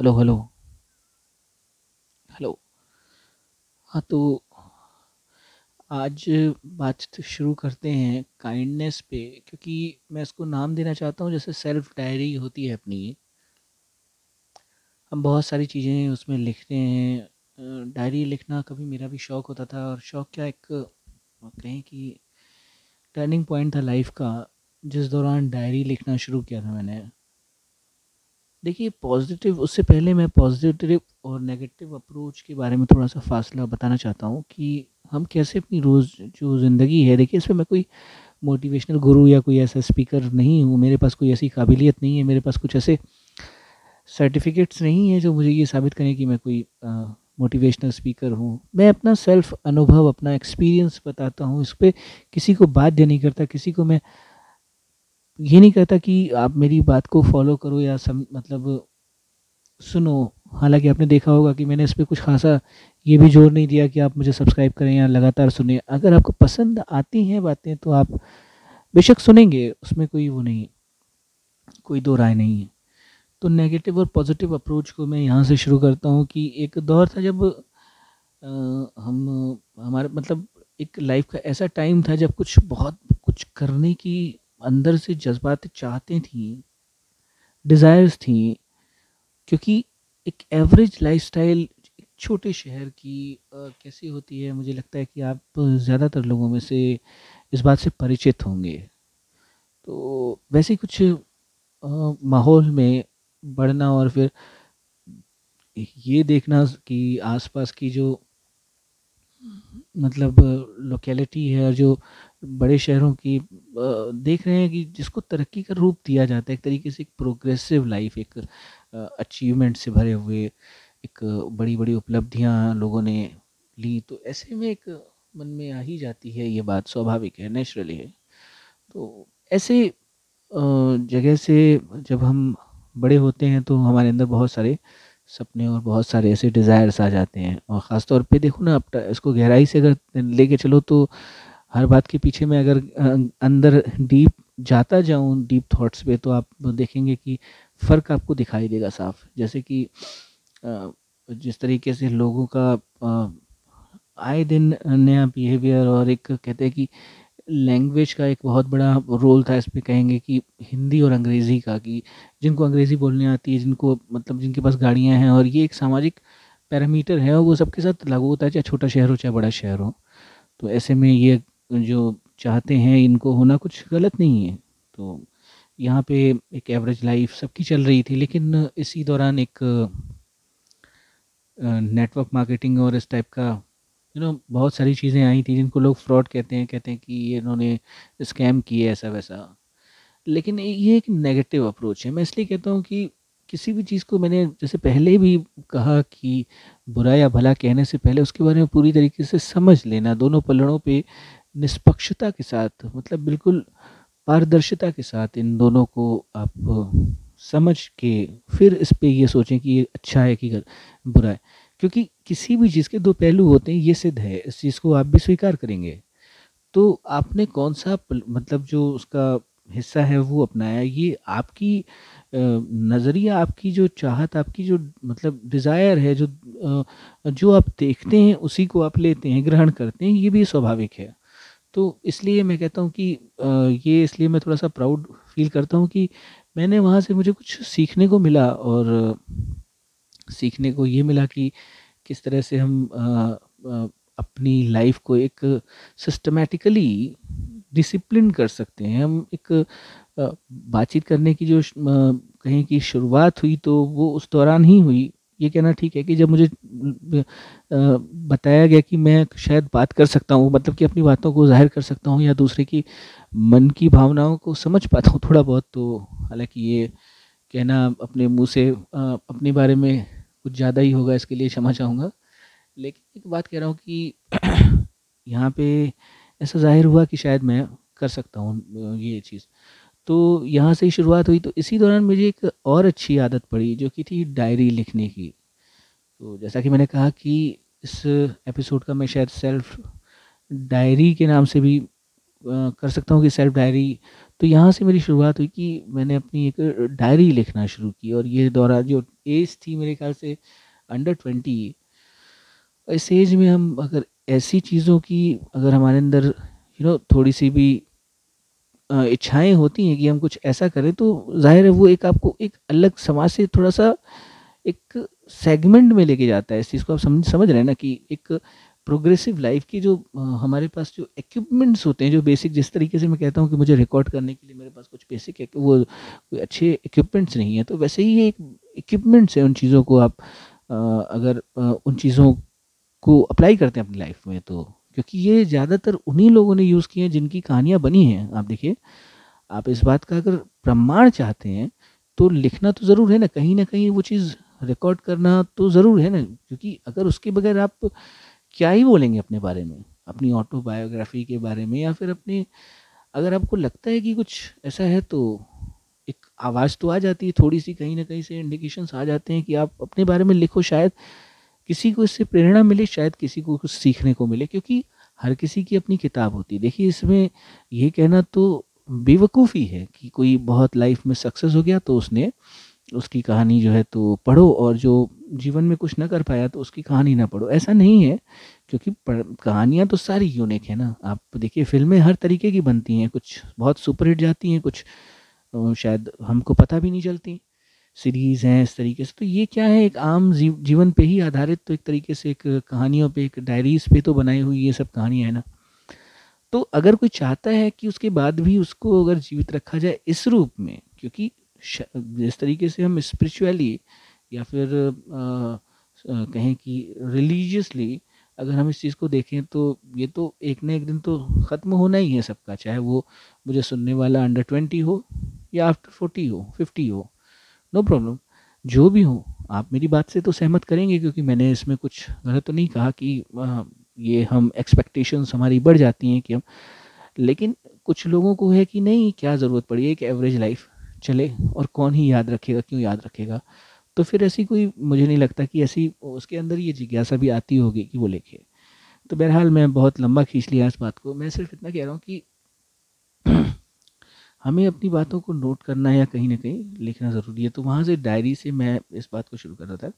Hello hello. Hello. हाँ तो आज बात शुरू करते हैं काइंडनेस पे, क्योंकि मैं इसको नाम देना चाहता हूँ, जैसे सेल्फ डायरी होती है अपनी। हम बहुत सारी चीज़ें उसमें लिखते हैं। डायरी लिखना कभी मेरा भी शौक़ होता था, और शौक़ क्या एक कहें कि टर्निंग पॉइंट था लाइफ का, जिस दौरान डायरी लिखना शुरू किया था मैंने। देखिए पॉजिटिव उससे पहले मैं पॉजिटिव और नेगेटिव अप्रोच के बारे में थोड़ा सा फासला बताना चाहता हूँ कि हम कैसे अपनी रोज़, जो ज़िंदगी है, देखिए, इसमें मैं कोई मोटिवेशनल गुरु या कोई ऐसा स्पीकर नहीं हूँ। मेरे पास कोई ऐसी काबिलियत नहीं है, मेरे पास कुछ ऐसे सर्टिफिकेट्स नहीं है जो मुझे ये साबित करें कि मैं कोई मोटिवेशनल स्पीकर हूँ। मैं अपना सेल्फ अनुभव अपना एक्सपीरियंस बताता हूँ, इस पर किसी को बाध्य नहीं करता, किसी को मैं ये नहीं कहता कि आप मेरी बात को फॉलो करो या सम मतलब सुनो। हालाँकि आपने देखा होगा कि मैंने इस पर कुछ खासा ये भी ज़ोर नहीं दिया कि आप मुझे सब्सक्राइब करें या लगातार सुने। अगर आपको पसंद आती हैं बातें तो आप बेशक सुनेंगे उसमें कोई वो नहीं कोई दो राय नहीं है। तो नेगेटिव और पॉजिटिव अप्रोच को मैं यहाँ से शुरू करता हूँ कि एक दौर था जब आ, हम हमारे मतलब एक लाइफ का ऐसा टाइम था जब कुछ बहुत कुछ करने की अंदर से जज्बात चाहते थी डिज़ायर्स थी, क्योंकि एक एवरेज लाइफस्टाइल एक छोटे शहर की कैसी होती है, मुझे लगता है कि आप ज़्यादातर लोगों में से इस बात से परिचित होंगे। तो वैसे कुछ माहौल में बढ़ना और फिर ये देखना कि आसपास की जो मतलब लोकेलिटी है और जो बड़े शहरों की देख रहे हैं कि जिसको तरक्की का रूप दिया जाता है, एक तरीके से एक प्रोग्रेसिव लाइफ एक अचीवमेंट से भरे हुए, एक बड़ी बड़ी उपलब्धियाँ लोगों ने ली। तो ऐसे में एक मन में आ ही जाती है ये बात, स्वाभाविक है नेचुरली है। तो ऐसे जगह से जब हम बड़े होते हैं तो हमारे अंदर बहुत सारे सपने और बहुत सारे ऐसे डिज़ायर्स आ जाते हैं। और ख़ास तौर पे देखो ना आप इसको गहराई से अगर लेके चलो तो हर बात के पीछे मैं अगर अंदर डीप जाता जाऊँ, डीप थॉट्स पे तो आप देखेंगे कि फ़र्क आपको दिखाई देगा साफ़। जैसे कि जिस तरीके से लोगों का आए दिन नया बिहेवियर और एक कहते हैं कि लैंग्वेज का एक बहुत बड़ा रोल था, इस पर कहेंगे कि हिंदी और अंग्रेज़ी का, कि जिनको अंग्रेज़ी बोलने आती है, जिनको मतलब जिनके पास गाड़ियाँ हैं, और ये एक सामाजिक पैरामीटर है और वो सबके साथ लागू होता है चाहे छोटा शहर हो, चाहे बड़ा शहर हो। तो ऐसे में ये जो चाहते हैं इनको होना कुछ गलत नहीं है। तो यहाँ पे एक एवरेज लाइफ सबकी चल रही थी, लेकिन इसी दौरान एक नेटवर्क मार्केटिंग और इस टाइप का यू नो बहुत सारी चीज़ें आई थी जिनको लोग फ्रॉड कहते हैं कहते हैं कि ये इन्होंने स्कैम किए ऐसा वैसा। लेकिन ये एक नेगेटिव अप्रोच है। मैं इसलिए कहता हूँ कि किसी भी चीज़ को मैंने जैसे पहले भी कहा कि बुरा या भला कहने से पहले उसके बारे में पूरी तरीके से समझ लेना, दोनों पलड़ों पे निष्पक्षता के साथ मतलब बिल्कुल पारदर्शिता के साथ इन दोनों को आप समझ के फिर इस पे ये सोचें कि ये अच्छा है कि बुरा है। क्योंकि किसी भी चीज़ के दो पहलू होते हैं, ये सिद्ध है, इस चीज़ को आप भी स्वीकार करेंगे। तो आपने कौन सा मतलब जो उसका हिस्सा है वो अपनाया, ये आपकी नज़रिया, आपकी जो चाहत, आपकी जो मतलब डिज़ायर है, जो जो आप देखते हैं, उसी को आप लेते हैं, ग्रहण करते हैं, ये भी स्वाभाविक है। तो इसलिए मैं कहता हूँ कि ये इसलिए मैं थोड़ा सा प्राउड फील करता हूँ कि मैंने वहाँ से मुझे कुछ सीखने को मिला और सीखने को ये मिला कि किस तरह से हम अपनी लाइफ को एक सिस्टमेटिकली डिसिप्लिन कर सकते हैं। हम एक बातचीत करने की जो कहीं की शुरुआत हुई तो वो उस दौरान ही हुई। ये कहना ठीक है कि जब मुझे बताया गया कि मैं शायद बात कर सकता हूँ मतलब कि अपनी बातों को ज़ाहिर कर सकता हूँ या दूसरे की मन की भावनाओं को समझ पाता हूँ थोड़ा बहुत तो हालाँकि ये कहना अपने मुँह से अपने बारे में कुछ ज़्यादा ही होगा, इसके लिए क्षमा चाहूँगा। लेकिन एक बात कह रहा हूँ कि यहाँ पे ऐसा ज़ाहिर हुआ कि शायद मैं कर सकता हूँ ये चीज़। तो यहाँ से ही शुरुआत हुई तो इसी दौरान मुझे एक और अच्छी आदत पड़ी, जो कि थी डायरी लिखने की। तो जैसा कि मैंने कहा कि इस एपिसोड का मैं शायद सेल्फ डायरी के नाम से भी कर सकता हूँ कि सेल्फ डायरी तो यहाँ से मेरी शुरुआत हुई कि मैंने अपनी एक डायरी लिखना शुरू की और ये दौरान जो एज थी मेरे ख्याल से अंडर ट्वेंटी इस एज में हम अगर ऐसी चीज़ों की अगर हमारे अंदर यू नो थोड़ी सी भी इच्छाएँ होती हैं कि हम कुछ ऐसा करें तो ज़ाहिर है वो एक आपको एक अलग समाज से थोड़ा सा एक सेगमेंट में लेके जाता है, इस चीज़ को आप समझ समझ रहे हैं ना कि एक प्रोग्रेसिव लाइफ की जो हमारे पास जो इक्विपमेंट्स होते हैं, जो बेसिक जिस तरीके से मैं कहता हूँ कि मुझे रिकॉर्ड करने के लिए मेरे पास कुछ बेसिक है, वो कोई अच्छे इक्विपमेंट्स नहीं है तो वैसे ही ये एक इक्विपमेंट्स है उन चीज़ों को आप अगर उन चीज़ों को अप्लाई करते हैं अपनी लाइफ में तो क्योंकि ये ज़्यादातर उन्हीं लोगों ने यूज़ किए हैं जिनकी कहानियाँ बनी हैं। आप देखिए, आप इस बात का अगर प्रमाण चाहते हैं तो लिखना तो ज़रूर है ना, कहीं ना कहीं वो चीज़ रिकॉर्ड करना तो ज़रूर है ना, क्योंकि अगर उसके बगैर आप क्या ही बोलेंगे अपने बारे में? अपनी ऑटोबायोग्राफी के बारे में या फिर अपनी, अगर आपको लगता है कि कुछ ऐसा है तो एक आवाज़ तो आ जाती है थोड़ी सी कहीं ना कहीं से इंडिकेशंस आ जाते हैं कि आप अपने बारे में लिखो, शायद किसी को इससे प्रेरणा मिले, शायद किसी को कुछ सीखने को मिले, क्योंकि हर किसी की अपनी किताब होती है। देखिए, इसमें ये कहना तो बेवकूफ़ी है कि कोई बहुत लाइफ में सक्सेस हो गया तो उसने उसकी कहानी जो है तो पढ़ो और जो जीवन में कुछ ना कर पाया तो उसकी कहानी ना पढ़ो। ऐसा नहीं है क्योंकि कहानियाँ तो सारी यूनिक है ना। आप देखिए फ़िल्में हर तरीके की बनती हैं। कुछ बहुत सुपरहिट जाती हैं कुछ शायद हमको पता भी नहीं चलती। सीरीज़ हैं इस तरीके से। तो ये क्या है? एक आम जीव, जीवन पे ही आधारित तो एक तरीके से एक कहानियों पे एक डायरीज पे तो बनाई हुई ये सब कहानियाँ है ना। तो अगर कोई चाहता है कि उसके बाद भी उसको अगर जीवित रखा जाए इस रूप में क्योंकि जिस तरीके से हम स्पिरिचुअली या फिर आ, कहें कि रिलीजियसली अगर हम इस चीज़ को देखें तो ये तो एक न एक दिन तो ख़त्म होना ही है सबका चाहे वो मुझे सुनने वाला अंडर ट्वेंटी हो या आफ्टर फोर्टी हो फिफ्टी हो नो प्रॉब्लम जो भी हो आप मेरी बात से तो सहमत करेंगे क्योंकि मैंने इसमें कुछ गलत तो नहीं कहा कि ये हम एक्सपेक्टेशंस हमारी बढ़ जाती हैं कि हम लेकिन कुछ लोगों को है कि नहीं क्या ज़रूरत पड़ी एक एवरेज लाइफ चले और कौन ही याद रखेगा, क्यों याद रखेगा? तो फिर ऐसी कोई, मुझे नहीं लगता कि ऐसी उसके अंदर ये जिज्ञासा भी आती होगी कि वो लिखे। तो बहरहाल मैं बहुत लंबा खींच लिया इस बात को। मैं सिर्फ़ इतना कह रहा हूँ कि हमें अपनी बातों को नोट करना या कहीं ना कहीं लिखना ज़रूरी है। तो वहाँ से डायरी से मैं इस बात को शुरू कर रहा था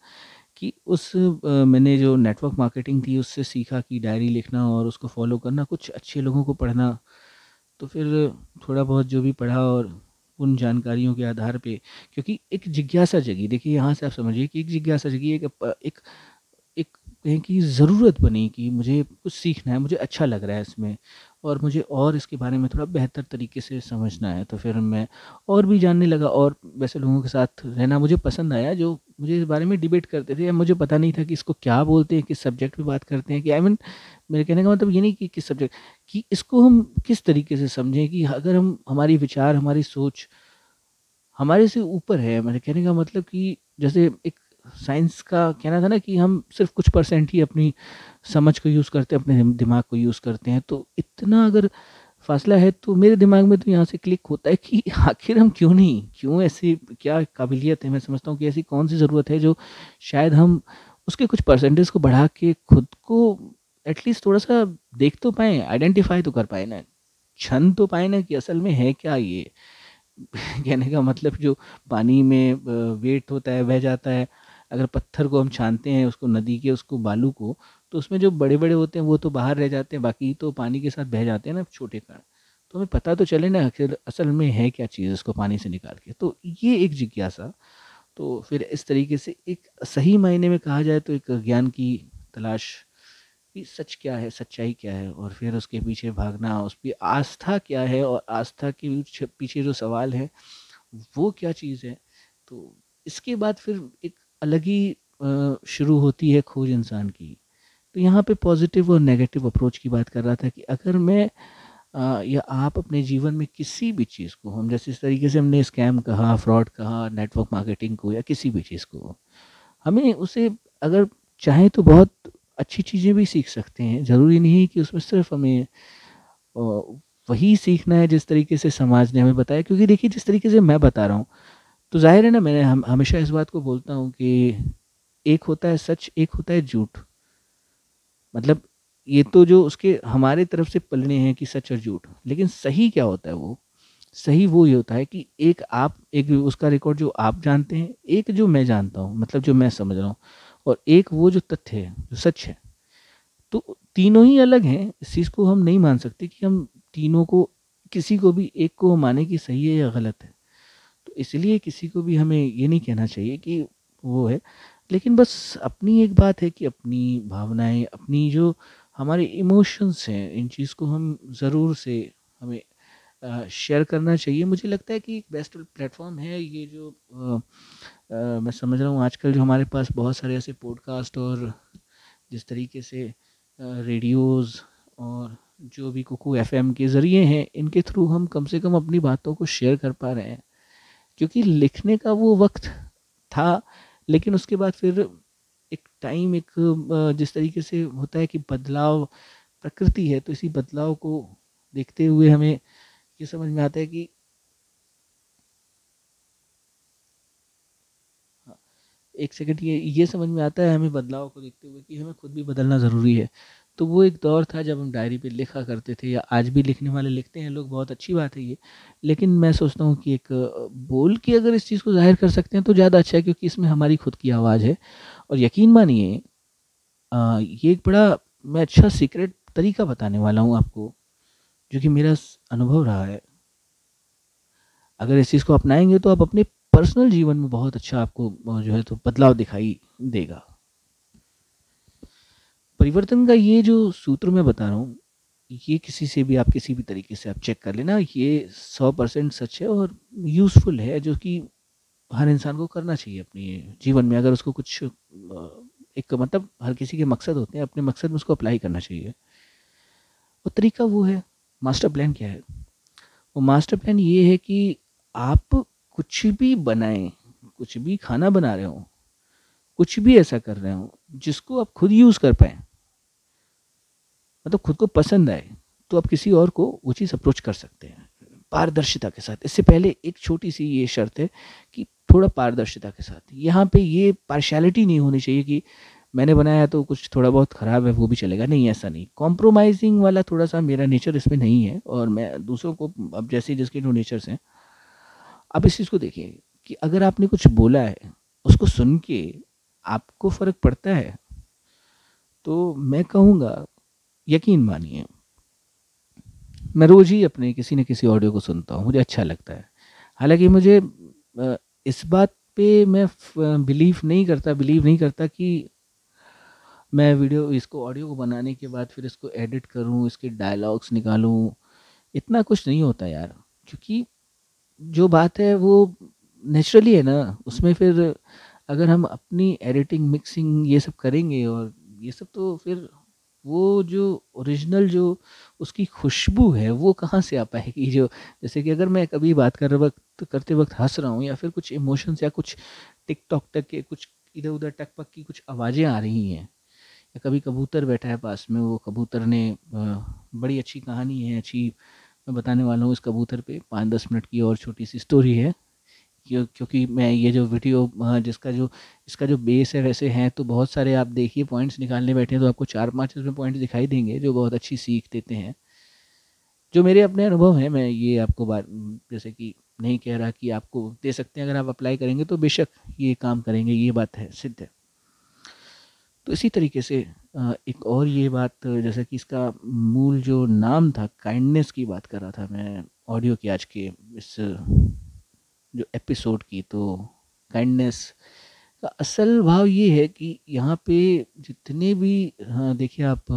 कि उस मैंने जो नेटवर्क मार्केटिंग थी, उससे सीखा कि डायरी लिखना और उसको फॉलो करना, कुछ अच्छे लोगों को पढ़ना। तो फिर थोड़ा बहुत जो भी पढ़ा और उन जानकारियों के आधार पे, क्योंकि एक जिज्ञासा जगी। देखिए, यहाँ से आप समझिए कि एक जिज्ञासा जगी, एक एक एक कहें कि ज़रूरत बनी कि मुझे कुछ सीखना है, मुझे अच्छा लग रहा है इसमें। और मुझे और इसके बारे में थोड़ा बेहतर तरीके से समझना है। तो फिर मैं और भी जानने लगा और वैसे लोगों के साथ रहना मुझे पसंद आया जो मुझे इस बारे में डिबेट करते थे। मुझे पता नहीं था कि इसको क्या बोलते हैं किस सब्जेक्ट पे बात करते हैं कि आई I मीन mean, मेरे कहने का मतलब ये नहीं कि किस सब्जेक्ट कि इसको हम किस तरीके से समझें कि अगर हम हमारी विचार हमारी सोच हमारे से ऊपर है। मेरे कहने का मतलब कि जैसे एक साइंस का कहना था ना कि हम सिर्फ़ कुछ परसेंट ही अपनी समझ को यूज़ करते हैं, अपने दिमाग को यूज़ करते हैं। तो इतना अगर फासला है तो मेरे दिमाग में तो यहाँ से क्लिक होता है कि आखिर हम क्यों नहीं? क्यों ऐसी, क्या काबिलियत है? मैं समझता हूँ कि ऐसी कौन सी ज़रूरत है जो शायद हम उसके कुछ परसेंटेज को बढ़ा के खुद को एटलीस्ट थोड़ा सा देख तो पाए आइडेंटिफाई तो कर पाए ना। छन तो पाए ना कि असल में है क्या ये? कहने का मतलब जो पानी में वेट होता है, बह जाता है। अगर पत्थर को हम छानते हैं उसको नदी के, उसको बालू को तो उसमें जो बड़े बड़े होते हैं, वो तो बाहर रह जाते हैं, बाकी तो पानी के साथ बह जाते हैं ना छोटे कण तो हमें पता तो चले ना असल में है क्या चीज़ उसको पानी से निकाल के। तो ये एक जिज्ञासा। तो फिर इस तरीके से एक सही मायने में कहा जाए तो एक ज्ञान की तलाश कि सच क्या है, सच्चाई क्या है, और फिर उसके पीछे भागना, उस पर आस्था क्या है, और आस्था के पीछे जो सवाल है, वो क्या चीज़ है? तो इसके बाद फिर एक अलग ही शुरू होती है खोज इंसान की। तो यहाँ पे पॉजिटिव और नेगेटिव अप्रोच की बात कर रहा था कि अगर मैं आ, या आप अपने जीवन में किसी भी चीज़ को हम जैसे इस तरीके से हमने स्कैम कहा फ्रॉड कहा नेटवर्क मार्केटिंग को या किसी भी चीज़ को हमें उसे अगर चाहें तो बहुत अच्छी चीज़ें भी सीख सकते हैं। ज़रूरी नहीं कि उसमें सिर्फ़ हमें वही सीखना है जिस तरीके से समाज ने हमें बताया। क्योंकि देखिए जिस तरीके से मैं बता रहा हूँ तो ज़ाहिर है ना, मैंने हम, हमेशा इस बात को बोलता हूँ कि एक होता है सच, एक होता है झूठ। मतलब ये तो जो उसके हमारे तरफ़ से पलने हैं कि सच और झूठ, लेकिन सही क्या होता है वो? सही वो ही होता है कि एक आप, एक उसका रिकॉर्ड जो आप जानते हैं, एक जो मैं जानता हूँ मतलब जो मैं समझ रहा हूँ, और एक वो जो तथ्य है, जो सच है। तो तीनों ही अलग हैं, इस चीज़ को हम नहीं मान सकते कि हम तीनों को, किसी को भी एक को माने कि सही है या गलत है। इसलिए किसी को भी हमें ये नहीं कहना चाहिए कि वो है। लेकिन बस अपनी एक बात है कि अपनी भावनाएँ अपनी जो हमारे इमोशंस हैं इन चीज़ को हम ज़रूर से हमें शेयर करना चाहिए। मुझे लगता है कि एक बेस्ट प्लेटफॉर्म है ये जो आ, आ, मैं समझ रहा हूँ आजकल जो हमारे पास बहुत सारे ऐसे पॉडकास्ट और जिस तरीके से रेडियोज़ और जो भी कुकू एफएम के ज़रिए हैं इनके थ्रू हम कम से कम अपनी बातों को शेयर कर पा रहे हैं। क्योंकि लिखने का वो वक्त था लेकिन उसके बाद फिर एक टाइम एक जिस तरीके से होता है कि बदलाव प्रकृति है तो इसी बदलाव को देखते हुए हमें ये समझ में आता है कि हाँ, एक सेकंड ये ये समझ में आता है हमें बदलाव को देखते हुए कि हमें खुद भी बदलना ज़रूरी है। तो वो एक दौर था जब हम डायरी पे लिखा करते थे या आज भी लिखने वाले लिखते हैं, लोग बहुत अच्छी बात है ये। लेकिन मैं सोचता हूँ कि एक बोल के अगर इस चीज़ को ज़ाहिर कर सकते हैं तो ज़्यादा अच्छा है क्योंकि इसमें हमारी खुद की आवाज़ है। और यकीन मानिए ये एक बड़ा, मैं अच्छा सीक्रेट तरीका बताने वाला हूँ आपको, जो कि मेरा अनुभव रहा है। अगर इस चीज़ को अपनाएँगे तो आप अपने पर्सनल जीवन में बहुत अच्छा आपको जो है तो बदलाव दिखाई देगा। परिवर्तन का ये जो सूत्र मैं बता रहा हूँ, ये किसी से भी, आप किसी भी तरीके से आप चेक कर लेना, ये सौ परसेंट सच है और यूज़फुल है, जो कि हर इंसान को करना चाहिए अपने जीवन में। अगर उसको कुछ एक मतलब हर किसी के मकसद होते हैं, अपने मकसद में उसको अप्लाई करना चाहिए। और तरीका वो है मास्टर प्लान क्या है? वो मास्टर प्लान ये है कि आप कुछ भी बनाएँ, कुछ भी खाना बना रहे हो, कुछ भी ऐसा कर रहे हो, जिसको आप खुद यूज़ कर पाएँ मतलब खुद को पसंद आए तो आप किसी और को वो चीज़ अप्रोच कर सकते हैं, पारदर्शिता के साथ। इससे पहले एक छोटी सी ये शर्त है कि थोड़ा पारदर्शिता के साथ। यहाँ पे ये पार्शलिटी नहीं होनी चाहिए कि मैंने बनाया तो कुछ थोड़ा बहुत ख़राब है, वो भी चलेगा। नहीं, ऐसा नहीं। कॉम्प्रोमाइजिंग वाला थोड़ा सा मेरा नेचर इसमें नहीं है और मैं दूसरों को, अब जैसे जिसके जो नेचर्स हैं, आप इस चीज़ को देखिए कि अगर आपने कुछ बोला है, उसको सुन के आपको फ़र्क पड़ता है तो मैं कहूँगा यकीन मानिए, मैं रोज़ ही अपने किसी न किसी ऑडियो को सुनता हूँ, मुझे अच्छा लगता है। हालाँकि मुझे इस बात पे मैं बिलीव नहीं करता, बिलीव नहीं करता कि मैं वीडियो, इसको ऑडियो को बनाने के बाद फिर इसको एडिट करूँ, इसके डायलॉग्स निकालूँ, इतना कुछ नहीं होता यार। क्योंकि जो बात है वो नेचुरली है ना, उसमें फिर अगर हम अपनी एडिटिंग, मिक्सिंग ये सब करेंगे और ये सब तो फिर वो जो ओरिजिनल जो उसकी खुशबू है, वो कहाँ से आ पाएगी? जो जैसे कि अगर मैं कभी बात कर वक्त, करते वक्त हंस रहा हूँ या फिर कुछ इमोशंस या कुछ टिकटॉक टक के कुछ इधर उधर टक पक की कुछ आवाज़ें आ रही हैं, या कभी कबूतर बैठा है पास में, वो कबूतर ने बड़ी अच्छी कहानी है, अच्छी, मैं बताने वाला हूँ इस कबूतर पे पाँच दस मिनट की और छोटी सी स्टोरी है। क्योंकि मैं ये जो वीडियो जिसका जो, इसका जो बेस है वैसे हैं तो बहुत सारे आप देखिए पॉइंट्स निकालने बैठे हैं तो आपको चार पाँच इसमें पॉइंट्स दिखाई देंगे, जो बहुत अच्छी सीख देते हैं। जो मेरे अपने अनुभव हैं, मैं ये आपको बात जैसे कि नहीं कह रहा कि आपको दे सकते हैं, अगर आप अप्लाई करेंगे तो बेशक ये काम करेंगे, ये बात है, सिद्ध है। तो इसी तरीके से एक और ये बात, जैसे कि इसका मूल जो नाम था काइंडनेस की बात कर रहा था मैं ऑडियो की आज के इस जो एपिसोड की तो काइंडनेस का असल भाव ये है कि यहाँ पे जितने भी हाँ देखिए आप,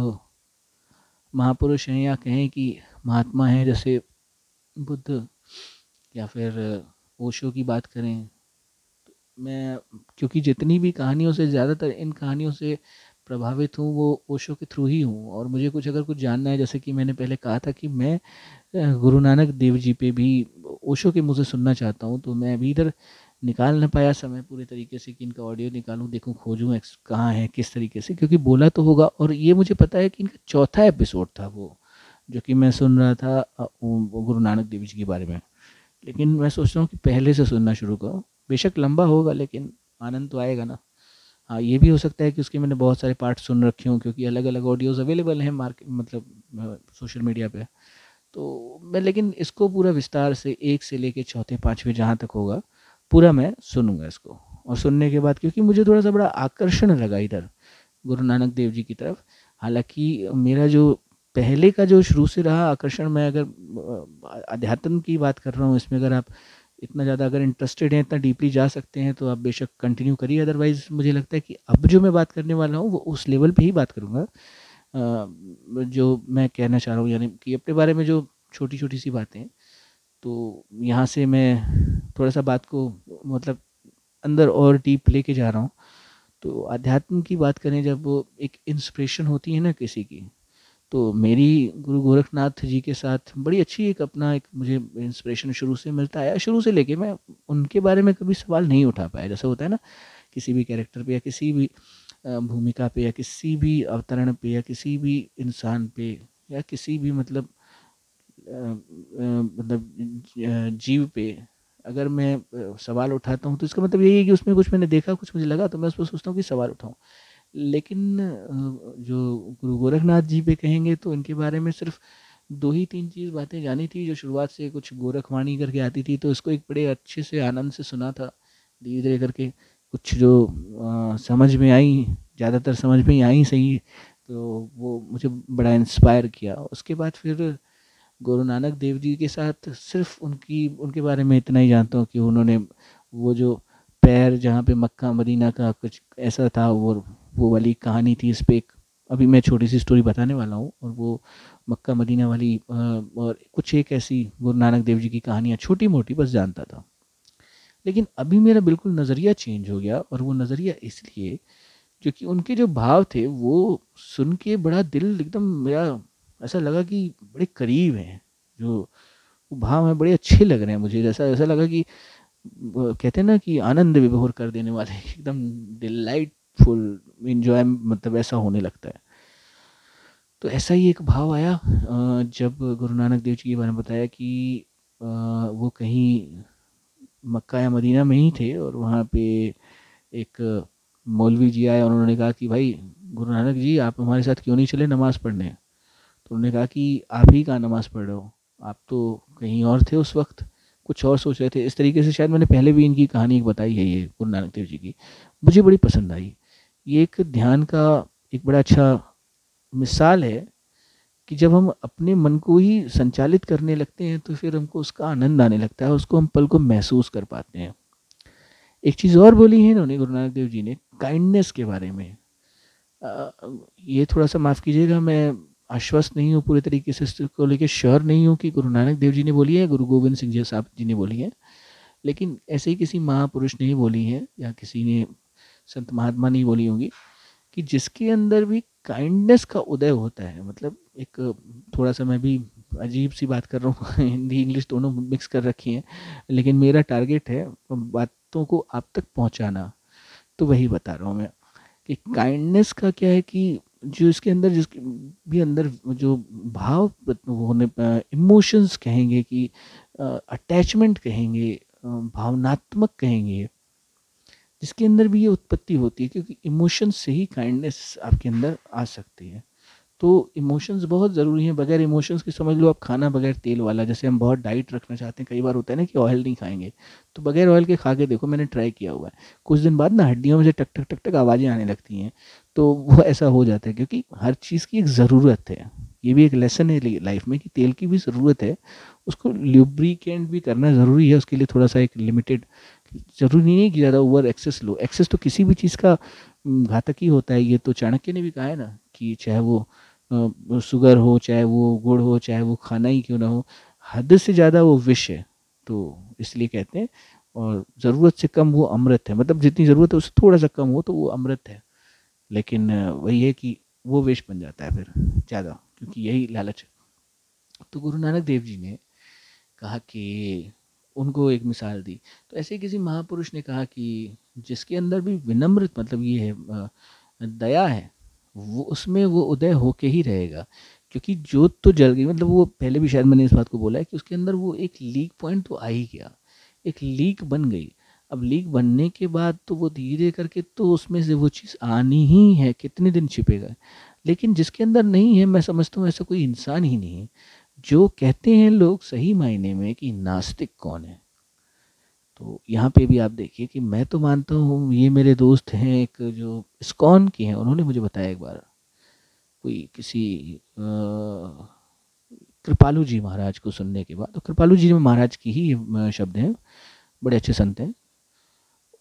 महापुरुष हैं या कहें कि महात्मा हैं, जैसे बुद्ध या फिर ओशो की बात करें तो मैं, क्योंकि जितनी भी कहानियों से, ज़्यादातर इन कहानियों से प्रभावित हूँ, वो ओशो के थ्रू ही हूँ। और मुझे कुछ अगर कुछ जानना है, जैसे कि मैंने पहले कहा था कि मैं गुरु नानक देव जी पे भी ओशो के मुँह से सुनना चाहता हूँ तो मैं अभी इधर निकाल ना पाया समय पूरे तरीके से कि इनका ऑडियो निकालूं, देखूँ, खोजूं कहाँ है, किस तरीके से, क्योंकि बोला तो होगा। और ये मुझे पता है कि इनका चौथा एपिसोड था वो, जो कि मैं सुन रहा था गुरु नानक देव जी के बारे में। लेकिन मैं सोच रहा हूँ कि पहले से सुनना शुरू करूँ। बेशक लंबा होगा, लेकिन आनंद तो आएगा ना। हाँ ये भी हो सकता है कि उसके मैंने बहुत सारे पार्ट सुन रखे हों, क्योंकि अलग अलग ऑडियोज़ अवेलेबल हैं मार्केट मतलब सोशल मीडिया पे। तो मैं, लेकिन इसको पूरा विस्तार से एक से लेके चौथे, पाँचवें जहाँ तक होगा, पूरा मैं सुनूँगा इसको। और सुनने के बाद, क्योंकि मुझे थोड़ा सा बड़ा आकर्षण लगा इधर, गुरु नानक देव जी की तरफ़। हालाँकि मेरा जो पहले का जो शुरू से रहा आकर्षण, मैं अगर अध्यात्म की बात कर रहा हूँ, इसमें अगर आप इतना ज़्यादा अगर इंटरेस्टेड हैं, इतना डीपली जा सकते हैं तो आप बेशक कंटिन्यू करिए। अदरवाइज़ मुझे लगता है कि अब जो मैं बात करने वाला हूँ, वो उस लेवल पे ही बात करूँगा। जो मैं कहना चाह रहा हूँ, यानी कि अपने बारे में जो छोटी छोटी सी बातें तो यहाँ से मैं थोड़ा सा बात को मतलब अंदर और डीप लेके जा रहा हूँ। तो अध्यात्म की बात करें, जब एक इंस्पिरेशन होती है ना किसी की तो मेरी गुरु गोरखनाथ जी के साथ बड़ी अच्छी एक अपना एक मुझे इंस्पिरेशन शुरू से मिलता आया। शुरू से लेके मैं उनके बारे में कभी सवाल नहीं उठा पाया। जैसा होता है ना, किसी भी कैरेक्टर पे या किसी भी भूमिका पे या किसी भी अवतरण पे या किसी भी इंसान पे या किसी भी मतलब मतलब जीव पे अगर मैं सवाल उठाता हूँ तो इसका मतलब यही है कि उसमें कुछ मैंने देखा, कुछ मुझे लगा तो मैं उस पर सोचता हूँ कि सवाल उठाऊँ। लेकिन जो गुरु गोरखनाथ जी पे कहेंगे तो इनके बारे में सिर्फ़ दो ही तीन चीज़ बातें जानी थी जो शुरुआत से कुछ गोरखवाणी करके आती थी तो इसको एक बड़े अच्छे से आनंद से सुना था धीरे धीरे करके। कुछ जो आ, समझ में आई ज़्यादातर समझ में आई सही तो वो मुझे बड़ा इंस्पायर किया। उसके बाद फिर गुरु नानक देव जी के साथ सिर्फ़ उनकी उनके बारे में इतना ही जानता हूँ कि उन्होंने वो जो पैर जहाँ पे मक्का मदीना का कुछ ऐसा था वो वो वाली कहानी थी, इस पर एक, अभी मैं छोटी सी स्टोरी बताने वाला हूँ, और वो मक्का मदीना वाली और कुछ एक ऐसी गुरु नानक देव जी की कहानियाँ छोटी मोटी बस जानता था। लेकिन अभी मेरा बिल्कुल नज़रिया चेंज हो गया, और वो नज़रिया इसलिए क्योंकि उनके जो भाव थे, वो सुन के बड़ा दिल एकदम मेरा ऐसा लगा कि बड़े करीब हैं, जो भाव हैं, बड़े अच्छे लग रहे हैं मुझे। जैसा ऐसा लगा कि कहते हैं ना कि आनंद विभोर कर देने वाले, एकदम डिलाइटफुल इन्जॉय मतलब ऐसा होने लगता है। तो ऐसा ही एक भाव आया जब गुरु नानक देव जी के बारे में बताया कि वो कहीं मक्का या मदीना में ही थे और वहाँ पे एक मौलवी जी आए और उन्होंने कहा कि, भाई, गुरु नानक जी, आप हमारे साथ क्यों नहीं चले नमाज़ पढ़ने? तो उन्होंने कहा कि, आप ही कहाँ नमाज़ पढ़ रहे हो? आप तो कहीं और थे उस वक्त, कुछ और सोच रहे थे। इस तरीके से शायद मैंने पहले भी इनकी कहानी एक बताई है ये गुरु नानक देव जी की। मुझे बड़ी पसंद आई। ये एक ध्यान का एक बड़ा अच्छा मिसाल है कि जब हम अपने मन को ही संचालित करने लगते हैं तो फिर हमको उसका आनंद आने लगता है उसको हम पल को महसूस कर पाते हैं। एक चीज़ और बोली है इन्होंने गुरु नानक देव जी ने काइंडनेस के बारे में। आ, ये थोड़ा सा माफ़ कीजिएगा मैं आश्वस्त नहीं हूँ पूरे तरीके से इसको लेकर श्योर नहीं हूँ कि गुरु नानक देव जी ने बोली है गुरु गोविंद सिंह जी साहब जी ने बोली है। लेकिन ऐसे ही किसी महापुरुष ने ही बोली है या किसी ने संत महात्मा नहीं बोली होंगी कि जिसके अंदर भी काइंडनेस का उदय होता है मतलब एक थोड़ा सा मैं भी अजीब सी बात कर रहा हूँ हिंदी इंग्लिश दोनों मिक्स कर रखी हैं लेकिन मेरा टारगेट है बातों को आप तक पहुँचाना। तो वही बता रहा हूँ मैं कि काइंडनेस का क्या है कि जो इसके अंदर जिसके भी अंदर जो भाव होने इमोशंस कहेंगे कि अटैचमेंट कहेंगे भावनात्मक कहेंगे जिसके अंदर भी ये उत्पत्ति होती है, क्योंकि इमोशन से ही काइंडनेस आपके अंदर आ सकती है। तो इमोशंस बहुत ज़रूरी हैं। बगैर इमोशंस की समझ लो आप खाना बगैर तेल वाला, जैसे हम बहुत डाइट रखना चाहते हैं, कई बार होता है ना कि ऑयल नहीं खाएँगे। तो बगैर ऑयल के खा के देखो, मैंने ट्राई किया हुआ है। कुछ दिन बाद ना हड्डियों में से टक टक टक टक आवाज़ें आने लगती हैं। तो वो ऐसा हो जाता है, क्योंकि हर चीज़ की एक ज़रूरत है। ये भी एक लेसन है लाइफ में कि तेल की भी ज़रूरत है। उसको ल्यूब्रिकेंट भी करना ज़रूरी है। उसके लिए थोड़ा सा एक लिमिटेड ज़रूरी नहीं कि ज़्यादा ओवर एक्सेस लो। एक्सेस तो किसी भी चीज़ का घातक ही होता है। ये तो चाणक्य ने भी कहा है ना कि चाहे वो शुगर हो, चाहे वो गुड़ हो, चाहे वो खाना ही क्यों ना हो, हद से ज़्यादा वो विष है। तो इसलिए कहते हैं, और ज़रूरत से कम वो अमृत है। मतलब जितनी ज़रूरत है उससे थोड़ा सा कम हो तो वो अमृत है। लेकिन वही है कि वो विष बन जाता है फिर ज़्यादा, क्योंकि यही लालच है। तो गुरु नानक देव जी ने कहा कि उनको एक मिसाल दी। तो ऐसे किसी महापुरुष ने कहा कि जिसके अंदर भी विनम्र मतलब ये है दया है, वो उसमें वो उदय होके ही रहेगा। क्योंकि जोत तो जल गई मतलब वो पहले भी शायद मैंने इस बात को बोला है कि उसके अंदर वो एक लीक पॉइंट तो आ ही गया, एक लीक बन गई। अब लीक बनने के बाद तो वो धीरे करके तो उसमें से वो चीज़ आनी ही है, कितने दिन छिपेगा। लेकिन जिसके अंदर नहीं है, मैं समझता हूँ ऐसा कोई इंसान ही नहीं है। जो कहते हैं लोग सही मायने में कि नास्तिक कौन है? तो यहाँ पे भी आप देखिए कि मैं तो मानता हूँ ये मेरे दोस्त हैं, एक जो स्कॉन के हैं, उन्होंने मुझे बताया एक बार। कोई किसी कृपालू जी महाराज को सुनने के बाद तो कृपालू जी महाराज की ही शब्द हैं, बड़े अच्छे संत हैं।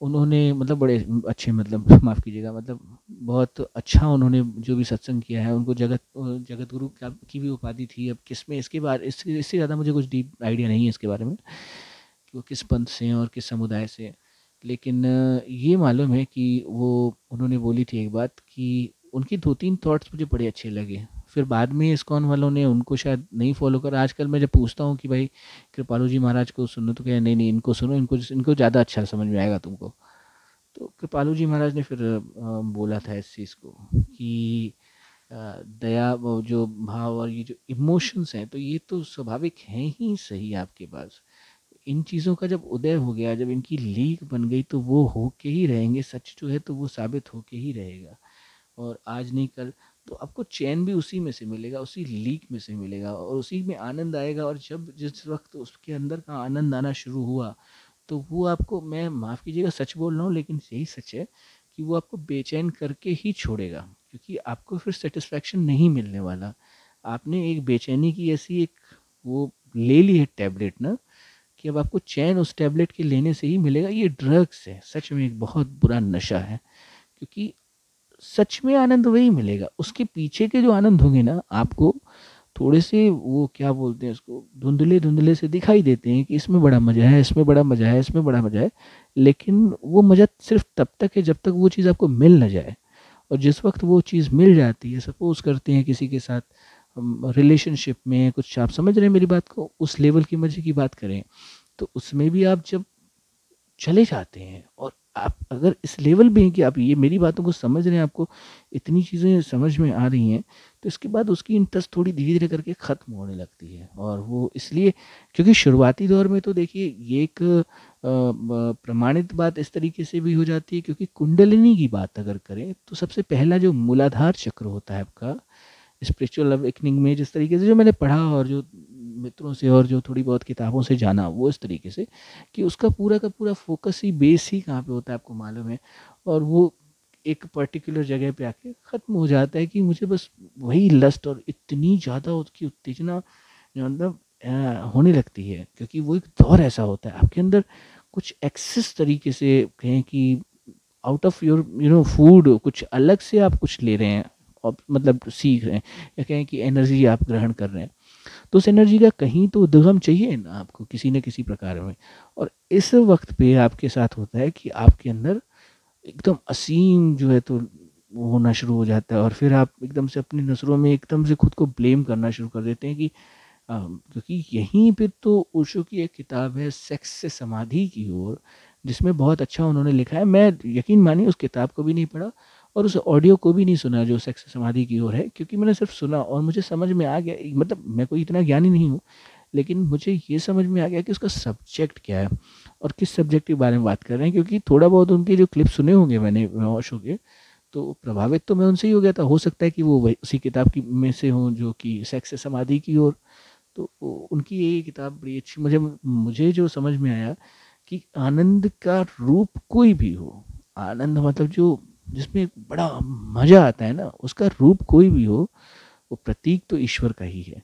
उन्होंने मतलब बड़े अच्छे मतलब माफ़ कीजिएगा मतलब बहुत अच्छा उन्होंने जो भी सत्संग किया है, उनको जगत जगत गुरु की भी उपाधि थी, अब किसमें, इसके बारे, इससे इससे ज़्यादा मुझे कुछ डीप आइडिया नहीं है इसके बारे में, कि वो किस पंथ से हैं और किस समुदाय से लेकिन ये मालूम है कि वो, उन्होंने बोली थी एक बात कि उनकी दो तीन थॉट्स मुझे बड़े अच्छे लगे। फिर बाद में इस्कॉन वालों ने उनको शायद नहीं फॉलो कर। आजकल मैं जब पूछता हूँ कि भाई, कृपालू जी महाराज को सुनो तो क्या नहीं नहीं, इनको सुनो, इनको इनको ज़्यादा अच्छा समझ में आएगा तुमको। तो कृपालू जी महाराज ने फिर बोला था इस चीज़ को कि दया जो भाव और ये जो इमोशंस हैं तो ये तो स्वाभाविक हैं ही सही आपके पास। इन चीज़ों का जब उदय हो गया, जब इनकी लीक बन गई तो वो होके ही रहेंगे। सच जो है तो वो साबित होके ही रहेगा। और आज नहीं कल तो आपको चैन भी उसी में से मिलेगा, उसी लीक में से मिलेगा और उसी में आनंद आएगा और जब जिस वक्त उसके अंदर का आनंद आना शुरू हुआ तो वो आपको, मैं माफ़ कीजिएगा, सच बोल रहा हूँ, लेकिन यही सच है कि वो आपको बेचैन करके ही छोड़ेगा, क्योंकि आपको फिर सेटिस्फैक्शन नहीं मिलने वाला। आपने एक बेचैनी की ऐसी एक वो ले ली है टैबलेट ना, कि अब आपको चैन उस टैबलेट के लेने से ही मिलेगा। ये ड्रग्स है, सच में एक बहुत बुरा नशा है, क्योंकि सच में आनंद वही मिलेगा। उसके पीछे के जो आनंद होंगे ना, आपको थोड़े से वो क्या बोलते हैं उसको, धुंधले धुंधले से दिखाई देते हैं कि इसमें बड़ा मज़ा है, इसमें बड़ा मज़ा है, इसमें बड़ा मज़ा है। लेकिन वो मज़ा सिर्फ़ तब तक है जब तक वो चीज़ आपको मिल ना जाए। और जिस वक्त वो चीज़ मिल जाती है, सपोज़ करते हैं किसी के साथ रिलेशनशिप में कुछ, आप समझ रहे हैं मेरी बात को? उस लेवल की मज़े की बात करें तो उसमें भी आप जब चले जाते हैं और आप अगर इस लेवल पे हैं कि आप ये मेरी बातों को समझ रहे हैं, आपको इतनी चीज़ें समझ में आ रही हैं तो इसके बाद उसकी इंटरेस्ट थोड़ी धीरे धीरे करके ख़त्म होने लगती है। और वो इसलिए क्योंकि शुरुआती दौर में तो देखिए, ये एक प्रमाणित बात इस तरीके से भी हो जाती है क्योंकि कुंडलिनी की बात अगर करें तो सबसे पहला जो मूलाधार चक्र होता है आपका स्पिरिचुअल अवेकनिंग में जिस तरीके से जो मैंने पढ़ा और जो मित्रों से और जो थोड़ी बहुत किताबों से जाना वो इस तरीके से कि उसका पूरा का पूरा फोकस ही बेस ही कहाँ पे होता है आपको मालूम है। और वो एक पर्टिकुलर जगह पे आके ख़त्म हो जाता है कि मुझे बस वही लस्ट और इतनी ज़्यादा उसकी उत्तेजना मतलब होने लगती है। क्योंकि वो एक दौर ऐसा होता है, आपके अंदर कुछ एक्सेस तरीके से कहें कि out of your you know food कुछ अलग से आप कुछ ले रहे हैं और मतलब सीख रहे हैं या कहें कि एनर्जी आप ग्रहण कर रहे हैं। तो उस एनर्जी का कहीं तो उद्गम चाहिए ना आपको किसी न किसी प्रकार में। और इस वक्त पे आपके साथ होता है कि आपके अंदर एकदम असीम जो है तो होना शुरू हो जाता है और फिर आप एकदम से अपनी नसरों में एकदम से खुद को ब्लेम करना शुरू कर देते हैं कि क्योंकि तो यहीं पे तो ओशो की एक किताब है सेक्स से समाधि की ओर, जिसमें बहुत अच्छा उन्होंने लिखा है। मैं यकीन मानिए उस किताब को भी नहीं पढ़ा। और उस ऑडियो को भी नहीं सुना जो सेक्स समाधि की ओर है, क्योंकि मैंने सिर्फ़ सुना और मुझे समझ में आ गया मतलब मैं कोई इतना ज्ञानी नहीं हूँ, लेकिन मुझे ये समझ में आ गया कि उसका सब्जेक्ट क्या है और किस सब्जेक्ट के बारे में बात कर रहे हैं, क्योंकि थोड़ा बहुत उनके जो क्लिप सुने होंगे मैंने शो के तो प्रभावित तो मैं उनसे ही हो गया था। हो सकता है कि वो उसी किताब की में से हों जो कि सेक्स समाधि की ओर तो उनकी ये किताब बड़ी अच्छी, मुझे मुझे जो समझ में आया कि आनंद का रूप कोई भी हो, आनंद मतलब जो जिसमें एक बड़ा मज़ा आता है ना, उसका रूप कोई भी हो, वो प्रतीक तो ईश्वर का ही है।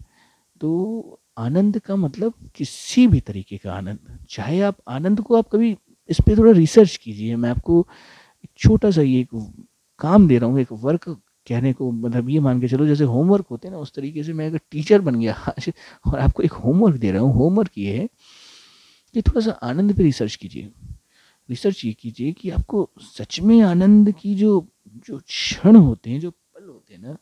तो आनंद का मतलब किसी भी तरीके का आनंद। चाहे आप आनंद को आप कभी इस पर थोड़ा रिसर्च कीजिए। मैं आपको एक छोटा सा ये एक काम दे रहा हूँ, एक वर्क कहने को मतलब ये मान के चलो, जैसे होमवर्क होते हैं ना, उस तरीके से मैं अगर टीचर बन गया आज, और आपको एक होमवर्क दे रहा हूँ। होमवर्क ये है कि थोड़ा सा आनंद पे रिसर्च कीजिए। रिसर्च ये कीजिए कि आपको सच में आनंद की जो जो क्षण होते हैं, जो पल होते हैं ना,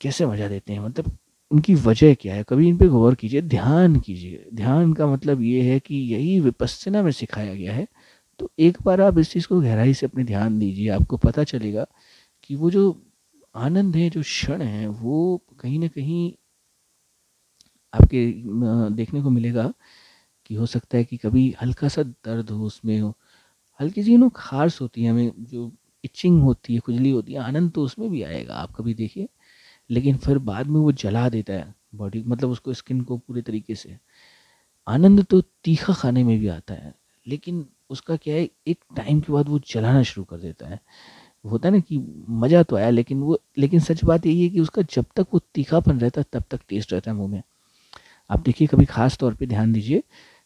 कैसे मज़ा देते हैं? मतलब उनकी वजह क्या है? कभी इन पे गौर कीजिए, ध्यान कीजिए। ध्यान का मतलब ये है कि यही विपස්සना में सिखाया गया है। तो एक बार आप इस चीज़ को गहराई से अपने ध्यान दीजिए, आपको पता चलेगा कि वो जो आनंद है, जो क्षण है, वो कहीं ना कहीं आपके देखने को मिलेगा। कि हो सकता है कि कभी हल्का सा दर्द हो उसमें हो। हल्की सी नो खारस होती है हमें, जो इचिंग होती है, खुजली होती है, आनंद तो उसमें भी आएगा, आप कभी देखिए। लेकिन फिर बाद में वो जला देता है बॉडी मतलब उसको स्किन को पूरे तरीके से। आनंद तो तीखा खाने में भी आता है, लेकिन उसका क्या है, एक टाइम के बाद वो जलाना शुरू कर देता है। होता है ना कि मज़ा तो आया, लेकिन वो, लेकिन सच बात यही है कि उसका जब तक वो तीखापन रहता है, तब तक टेस्ट रहता है मुँह में। आप देखिए, कभी ख़ास तौर पे ध्यान दीजिए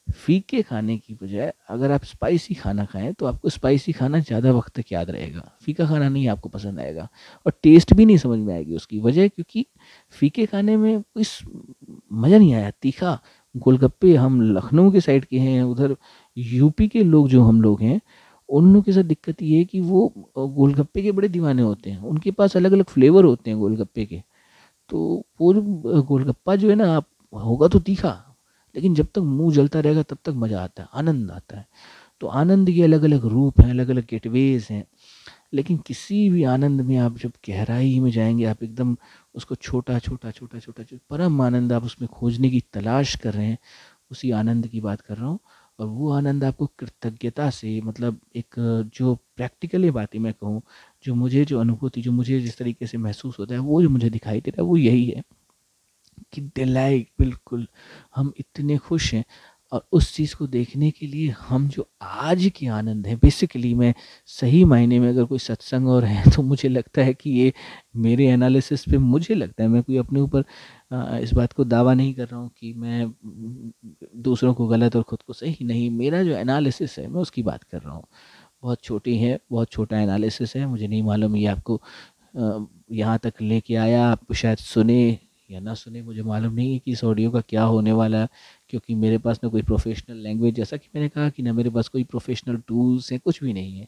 फीके खाने की बजाय अगर आप स्पाइसी खाना खाएँ तो आपको स्पाइसी खाना ज़्यादा वक्त तक याद रहेगा। फीका खाना नहीं आपको पसंद आएगा और टेस्ट भी नहीं समझ में आएगी उसकी वजह, क्योंकि फीके खाने में कोई मज़ा नहीं आया। तीखा, गोलगप्पे हम लखनऊ के साइड के हैं, उधर यूपी के लोग जो हम लोग हैं, उन लोगों के साथ दिक्कत ये है कि वो गोलगप्पे के बड़े दीवाने होते हैं। उनके पास अलग अलग फ्लेवर होते हैं गोलगप्पे के। तो वो गोलगप्पा जो है ना, आप, होगा तो तीखा लेकिन जब तक मुँह जलता रहेगा, तब तक मज़ा आता है, आनंद आता है। तो आनंद के अलग अलग रूप हैं अलग अलग गेटवेज हैं, लेकिन किसी भी आनंद में आप जब गहराई में जाएँगे, आप एकदम उसको छोटा छोटा छोटा छोटा छोटा, परम आनंद आप उसमें खोजने की तलाश कर रहे हैं, उसी आनंद की बात कर रहा हूँ। और वो आनंद आपको कृतज्ञता से मतलब एक जो प्रैक्टिकली बातें मैं कहूँ, जो मुझे जो अनुभूति, जो मुझे जिस तरीके से महसूस होता है, वो जो मुझे दिखाई दे रहा है, वो यही है। कि डिलाइट बिल्कुल, हम इतने खुश हैं। और उस चीज़ को देखने के लिए हम जो आज के आनंद हैं बेसिकली मैं सही मायने में अगर कोई सत्संग और है तो मुझे लगता है कि ये मेरे एनालिसिस पे मुझे लगता है, मैं कोई अपने ऊपर इस बात को दावा नहीं कर रहा हूँ कि मैं दूसरों को गलत और ख़ुद को सही नहीं, मेरा जो एनालिसिस है, मैं उसकी बात कर रहा हूँ। बहुत छोटी है, बहुत छोटा एनालिसिस है, मुझे नहीं मालूम ये आपको यहाँ तक लेके आया, आप शायद सुने या ना सुने, मुझे मालूम नहीं है कि इस ऑडियो का क्या होने वाला है, क्योंकि मेरे पास ना कोई प्रोफेशनल लैंग्वेज जैसा कि मैंने कहा कि ना मेरे पास कोई प्रोफेशनल टूल्स हैं, कुछ भी नहीं है।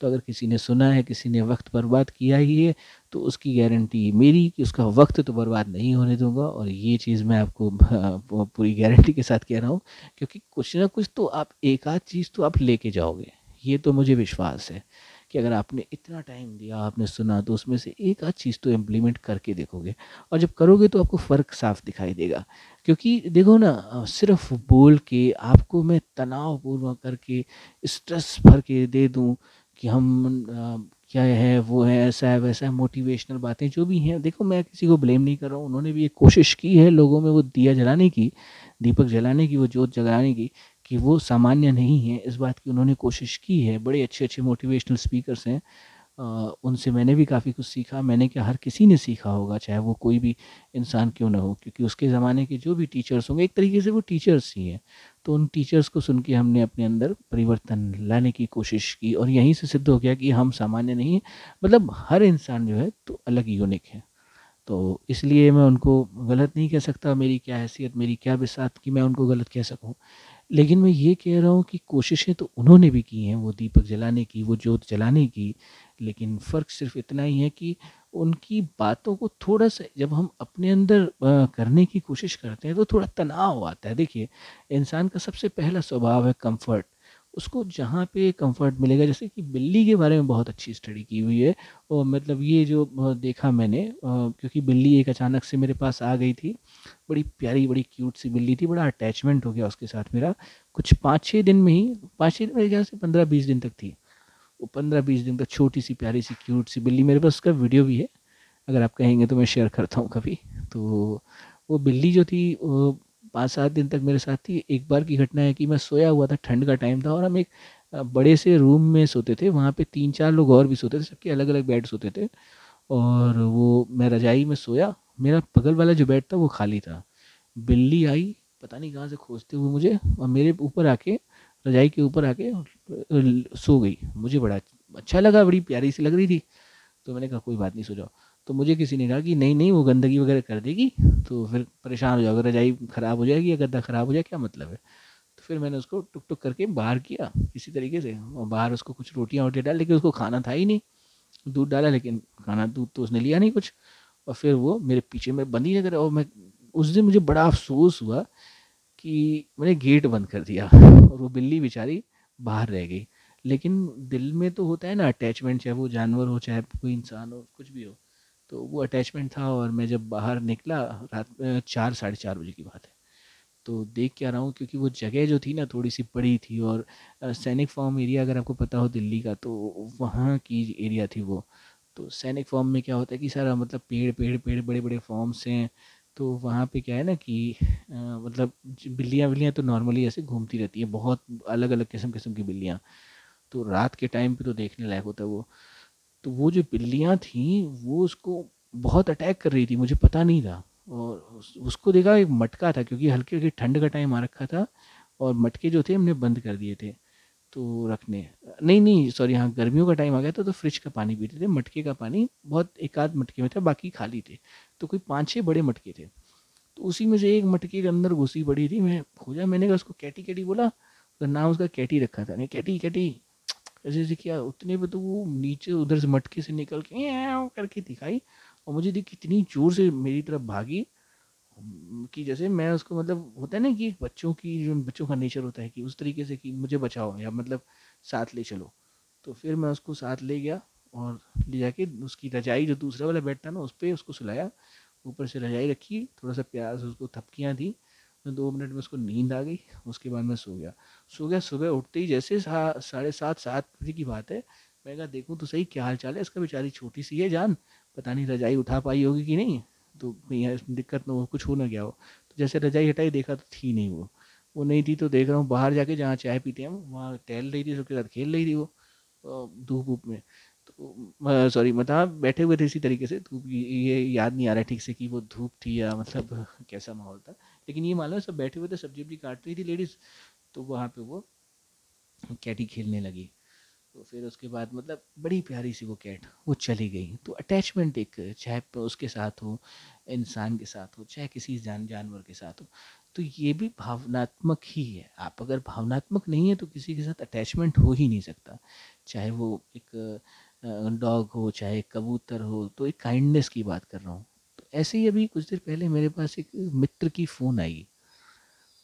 तो अगर किसी ने सुना है, किसी ने वक्त बर्बाद किया ही है तो उसकी गारंटी मेरी कि उसका वक्त तो बर्बाद नहीं होने दूँगा, और ये चीज़ मैं आपको पूरी गारंटी के साथ कह रहा हूँ, क्योंकि कुछ ना कुछ तो आप, एक आध चीज़ तो आप लेके जाओगे, ये तो मुझे विश्वास है। कि अगर आपने इतना टाइम दिया, आपने सुना तो उसमें से एक आध चीज़ तो इम्प्लीमेंट करके देखोगे। और जब करोगे तो आपको फ़र्क साफ़ दिखाई देगा। क्योंकि देखो ना सिर्फ़ बोल के आपको मैं तनावपूर्वक करके स्ट्रेस भर के दे दूँ कि हम क्या है, वो है, ऐसा है, वैसा है मोटिवेशनल बातें जो भी हैं। देखो, मैं किसी को ब्लेम नहीं कर रहा हूँ। उन्होंने भी एक कोशिश की है, लोगों में वो दिया जलाने की, दीपक जलाने की, वो जोत जगाने की कि वो सामान्य नहीं है, इस बात की उन्होंने कोशिश की है। बड़े अच्छे अच्छे मोटिवेशनल स्पीकर्स हैं उनसे मैंने भी काफ़ी कुछ सीखा। मैंने क्या हर किसी ने सीखा होगा, चाहे वो कोई भी इंसान क्यों ना हो, क्योंकि उसके ज़माने के जो भी टीचर्स होंगे, एक तरीके से वो टीचर्स ही हैं। तो उन टीचर्स को सुन के हमने अपने अंदर परिवर्तन लाने की कोशिश की और यहीं से सिद्ध हो गया कि हम सामान्य नहीं हैं। मतलब हर इंसान जो है तो अलग यूनिक है। तो इसलिए मैं उनको गलत नहीं कह सकता, मेरी क्या हैसियत, मेरी क्या बिसात कि मैं उनको गलत कह सकूँ। लेकिन मैं ये कह रहा हूँ कि कोशिशें तो उन्होंने भी की हैं, वो दीपक जलाने की, वो जोत जलाने की, लेकिन फ़र्क सिर्फ़ इतना ही है कि उनकी बातों को थोड़ा सा जब हम अपने अंदर करने की कोशिश करते हैं तो थोड़ा तनाव आता है। देखिए, इंसान का सबसे पहला स्वभाव है कंफर्ट उसको जहाँ पे कंफर्ट मिलेगा, जैसे कि बिल्ली के बारे में बहुत अच्छी स्टडी की हुई है, और मतलब ये जो देखा मैंने क्योंकि बिल्ली एक अचानक से मेरे पास आ गई थी, बड़ी प्यारी, बड़ी क्यूट सी बिल्ली थी, बड़ा अटैचमेंट हो गया उसके साथ मेरा, कुछ पाँच छः दिन में ही पाँच छः दिन मेरे ख्याल से पंद्रह बीस दिन तक थी, वो पंद्रह बीस दिन तक छोटी सी प्यारी सी क्यूट सी बिल्ली, मेरे पास उसका वीडियो भी है, अगर आप कहेंगे तो मैं शेयर करता हूँ कभी तो वो बिल्ली जो थी पाँच सात दिन तक मेरे साथ थी। एक बार की घटना है कि मैं सोया हुआ था, ठंड का टाइम था और हम एक बड़े से रूम में सोते थे। वहाँ पे तीन चार लोग और भी सोते थे, सबके अलग अलग बेड सोते थे और वो, मैं रजाई में सोया। मेरा बगल वाला जो बेड था, वो खाली था। बिल्ली आई, पता नहीं कहाँ से खोजते हुए मुझे और मेरे ऊपर आके, रजाई के ऊपर आके सो गई। मुझे बड़ा अच्छा लगा, बड़ी प्यारी सी लग रही थी। तो मैंने कहा, कोई बात नहीं, सो जाओ। तो मुझे किसी ने कहा कि नहीं नहीं, वो गंदगी वगैरह कर देगी तो फिर परेशान हो जाओगे रजाई ख़राब हो जाएगी या गद्दा ख़राब हो जाए, क्या मतलब है? तो फिर मैंने उसको टुक टुक करके बाहर किया किसी तरीके से। और बाहर उसको कुछ रोटियाँ वोटियाँ डाल, लेकिन उसको खाना था ही नहीं। दूध डाला, लेकिन खाना, दूध तो उसने लिया नहीं कुछ। और फिर वो मेरे पीछे में बंदी नहीं करे और मैं, उस दिन मुझे बड़ा अफसोस हुआ कि मैंने गेट बंद कर दिया, और वो बिल्ली बेचारी बाहर रह गई। लेकिन दिल में तो होता है ना अटैचमेंट चाहे वो जानवर हो, चाहे कोई इंसान हो, कुछ भी हो। तो वो अटैचमेंट था और मैं जब बाहर निकला, रात में चार, साढ़े चार बजे की बात है। तो देख के आ रहा हूँ क्योंकि वो जगह जो थी ना थोड़ी सी बड़ी थी और सैनिक फॉर्म एरिया अगर आपको पता हो दिल्ली का तो वहाँ की एरिया थी वो। तो सैनिक फॉर्म में क्या होता है कि सारा मतलब पेड़ पेड़ पेड़ बड़े बड़े फॉर्म्स हैं। तो वहाँ पे क्या है ना कि मतलब बिल्लियाँ बिल्लियाँ तो नॉर्मली ऐसे घूमती रहती हैं, बहुत अलग अलग किस्म किस्म की बिल्लियाँ। तो रात के टाइम पे तो देखने लायक होता है वो। तो वो जो बिल्लियाँ थी वो उसको बहुत अटैक कर रही थी मुझे पता नहीं था। और उस, उसको देखा एक मटका था क्योंकि हल्की हल्की ठंड का टाइम आ रखा था और मटके जो थे हमने बंद कर दिए थे तो रखने। नहीं नहीं सॉरी हाँ गर्मियों का टाइम आ गया था तो फ्रिज का पानी पीते थे मटके का पानी बहुत एक आध मटके में था बाकी खाली थे। तो कोई पाँच छः बड़े मटके थे। तो उसी में से एक मटके के अंदर घुसी पड़ी थी मैं खोजा मैंने कहा उसको कैटी कैटी बोला तो नाम उसका कैटी रखा था नहीं कैटी कैटी ऐसे ऐसे किया, उतने पे तो वो नीचे उधर से मटके से निकल के करके दिखाई और मुझे दी कितनी ज़ोर से मेरी तरफ़ भागी। कि जैसे मैं उसको मतलब होता है ना कि बच्चों की जो बच्चों का नेचर होता है कि उस तरीके से कि मुझे बचाओ या मतलब साथ ले चलो। तो फिर मैं उसको साथ ले गया और ले जाके उसकी रजाई जो दूसरा वाला बेड था ना, उस पर उसको सुलाया। ऊपर से रजाई रखी, थोड़ा सा प्यार से उसको थपकियाँ दी तो दो मिनट में उसको नींद आ गई, उसके बाद मैं सो गया। सो गया, सुबह उठते ही जैसे साढ़े सात सात बजे की बात है मैं कहा, देखूँ तो सही क्या हाल चाल है? इसका बेचारी छोटी सी है जान, पता नहीं रजाई उठा पाई होगी कि नहीं? तो भैया दिक्कत ना हो, कुछ हो ना गया हो। तो जैसे रजाई हटाई, देखा तो थी नहीं वो। वो नहीं थी तो देख रहा हूँ, बाहर जाके जहाँ चाय पीते हैं वहाँ टहल रही थी, सबके साथ खेल रही थी वो धूप धूप में। तो सॉरी मतलब बैठे हुए थे इसी तरीके से धूप ये याद नहीं आ रहा ठीक से कि वो धूप थी या मतलब कैसा माहौल था। लेकिन ये मालूम सब बैठे हुए थे, सब्ज़ी वब्जी काट रही थी लेडीज़ तो वहाँ पे वो कैटी खेलने लगी। तो फिर उसके बाद मतलब बड़ी प्यारी सी वो कैट, वो चली गई। तो अटैचमेंट एक चाहे उसके साथ हो, इंसान के साथ हो, चाहे किसी जान, जानवर के साथ हो तो ये भी भावनात्मक ही है। आप अगर भावनात्मक नहीं है तो किसी के साथ अटैचमेंट हो ही नहीं सकता। चाहे वो एक डॉग हो, चाहे कबूतर हो तो एक काइंडनेस की बात कर रहा हूँ। ऐसे ही अभी कुछ देर पहले मेरे पास एक मित्र की फ़ोन आई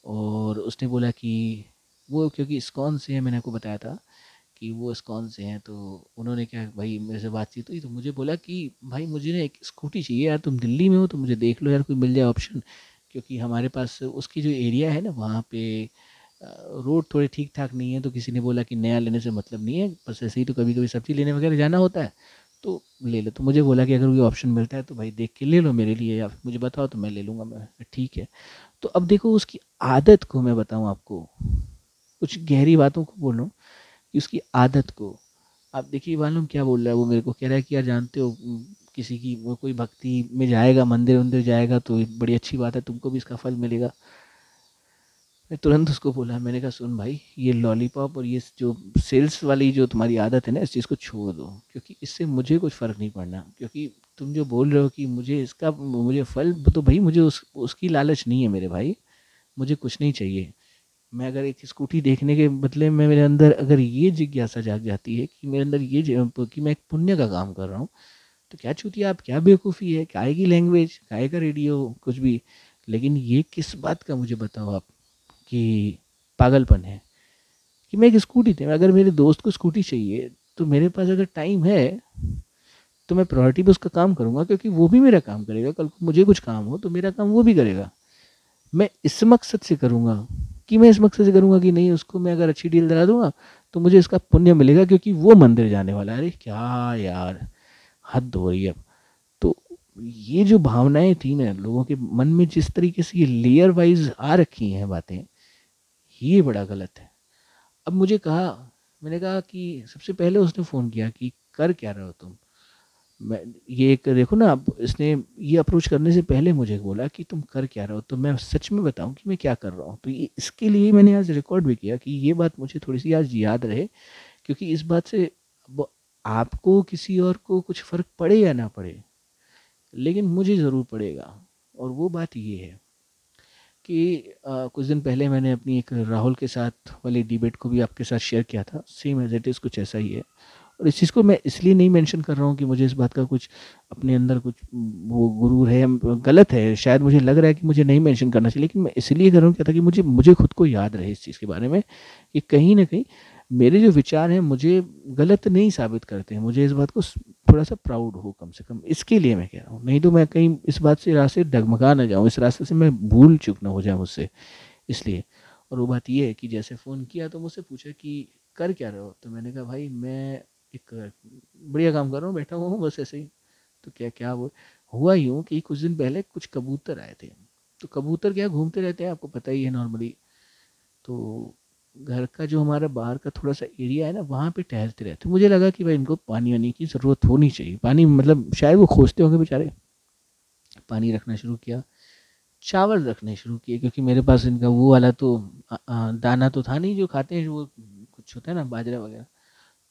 और उसने बोला कि वो, क्योंकि इस्कॉन से है, मैंने आपको बताया था कि वो इस्कॉन से हैं तो उन्होंने क्या, भाई मेरे से बातचीत हुई तो मुझे बोला कि भाई मुझे ना एक स्कूटी चाहिए यार, तुम दिल्ली में हो तो मुझे देख लो यार, कोई मिल जाए ऑप्शन, क्योंकि हमारे पास उसकी जो एरिया है ना, वहाँ पे रोड थोड़े ठीक ठाक नहीं है तो किसी ने बोला कि नया लेने से मतलब नहीं है, बस ऐसे ही तो कभी कभी सब्ज़ी लेने वगैरह जाना होता है। तो ले लो। तो मुझे बोला कि अगर कोई ऑप्शन मिलता है तो भाई देख के ले लो मेरे लिए या मुझे बताओ तो मैं ले लूँगा, मैं ठीक है। तो अब देखो उसकी आदत को मैं बताऊँ आपको, कुछ गहरी बातों को बोलूँ कि उसकी आदत को। आप देखिए, मालूम क्या बोल रहा है वो मेरे को? कह रहा है कि यार जानते हो किसी की वो कोई भक्ति में जाएगा मंदिर वंदिर जाएगा तो बड़ी अच्छी बात है, तुमको भी इसका फल मिलेगा। मैं तुरंत उसको बोला, मैंने कहा, सुन भाई, ये लॉलीपॉप और ये जो सेल्स वाली जो तुम्हारी आदत है ना, इस चीज़ को छोड़ दो, क्योंकि इससे मुझे कुछ फ़र्क नहीं पड़ना, क्योंकि तुम जो बोल रहे हो कि मुझे इसका, मुझे फल तो भाई मुझे उस, उसकी लालच नहीं है मेरे भाई, मुझे कुछ नहीं चाहिए। मैं अगर एक स्कूटी देखने के बदले में मेरे अंदर अगर ये जिज्ञासा जाग जाती है कि मेरे अंदर ये कि मैं एक पुण्य का काम कर रहा हूँ तो क्या छूती आप, क्या बेवकूफ़ी है, क्या की लैंग्वेज काय का रेडियो कुछ भी, लेकिन ये किस बात का मुझे बताओ आप? कि पागलपन है कि मैं एक स्कूटी थी, अगर मेरे दोस्त को स्कूटी चाहिए तो मेरे पास अगर टाइम है तो मैं प्रायोरिटी पे उसका काम करूँगा, क्योंकि वो भी मेरा काम करेगा। कल को मुझे कुछ काम हो तो मेरा काम वो भी करेगा। मैं इस मकसद से करूँगा कि मैं इस मकसद से करूँगा कि नहीं, उसको मैं अगर अच्छी डील दिला दूँगा तो मुझे इसका पुण्य मिलेगा, क्योंकि वो मंदिर जाने वाला है। अरे क्या यार, हद हो रही है तो ये जो भावनाएँ थी ना, लोगों के मन में जिस तरीके से ये लेयर वाइज आ रखी हैं बातें ये बड़ा गलत है। अब मुझे कहा, मैंने कहा कि सबसे पहले उसने फ़ोन किया कि कर क्या रहे हो तुम? मैं, ये एक देखो ना, अब इसने ये अप्रोच करने से पहले मुझे बोला कि तुम कर क्या रहे हो? तो मैं सच में बताऊँ कि मैं क्या कर रहा हूँ? तो ये, इसके लिए मैंने आज रिकॉर्ड भी किया कि ये बात मुझे थोड़ी सी आज याद रहे, क्योंकि इस बात से आपको किसी और को कुछ फ़र्क पड़े या ना पड़े, लेकिन मुझे ज़रूर पड़ेगा। और वो बात ये है कि आ, कुछ दिन पहले मैंने अपनी एक राहुल के साथ वाली डिबेट को भी आपके साथ शेयर किया था। सेम एज इट इज़ कुछ ऐसा ही है। और इस चीज़ को मैं इसलिए नहीं मेंशन कर रहा हूँ कि मुझे इस बात का कुछ अपने अंदर कुछ वो गुरूर है गलत है। शायद मुझे लग रहा है कि मुझे नहीं मेंशन करना चाहिए लेकिन मैं इसलिए कर रहा हूँ क्या था कि मुझे मुझे खुद को याद रहे इस चीज़ के बारे में कि कहीं ना कहीं मेरे जो विचार हैं मुझे गलत नहीं साबित करते हैं। मुझे इस बात को थोड़ा सा प्राउड हो कम से कम। इसके लिए मैं कह रहा हूँ, नहीं तो मैं कहीं इस बात से रास्ते डगमगा ना जाऊँ, इस रास्ते से मैं भूल चुक ना हो जाए मुझसे, इसलिए। और वो बात ये है कि जैसे फ़ोन किया तो मुझसे पूछा कि कर क्या रहे हो? तो मैंने कहा, भाई, मैं एक बढ़िया काम कर रहा हूँ, बैठा हुआ हूँ, बस ऐसे ही। तो क्या क्या वो हुआ यूँ कि कुछ दिन पहले कुछ कबूतर आए थे। तो कबूतर क्या, घूमते रहते हैं, आपको पता ही है नॉर्मली। तो घर का जो हमारा बाहर का थोड़ा सा एरिया है ना वहाँ पे टहलते रहते मुझे लगा कि भाई इनको पानी वानी की ज़रूरत होनी चाहिए। पानी मतलब शायद वो खोजते होंगे बेचारे। पानी रखना शुरू किया चावल रखने शुरू किए क्योंकि मेरे पास इनका वो वाला तो आ, आ, दाना तो था नहीं जो खाते हैं वो कुछ होता है ना बाजरा वगैरह।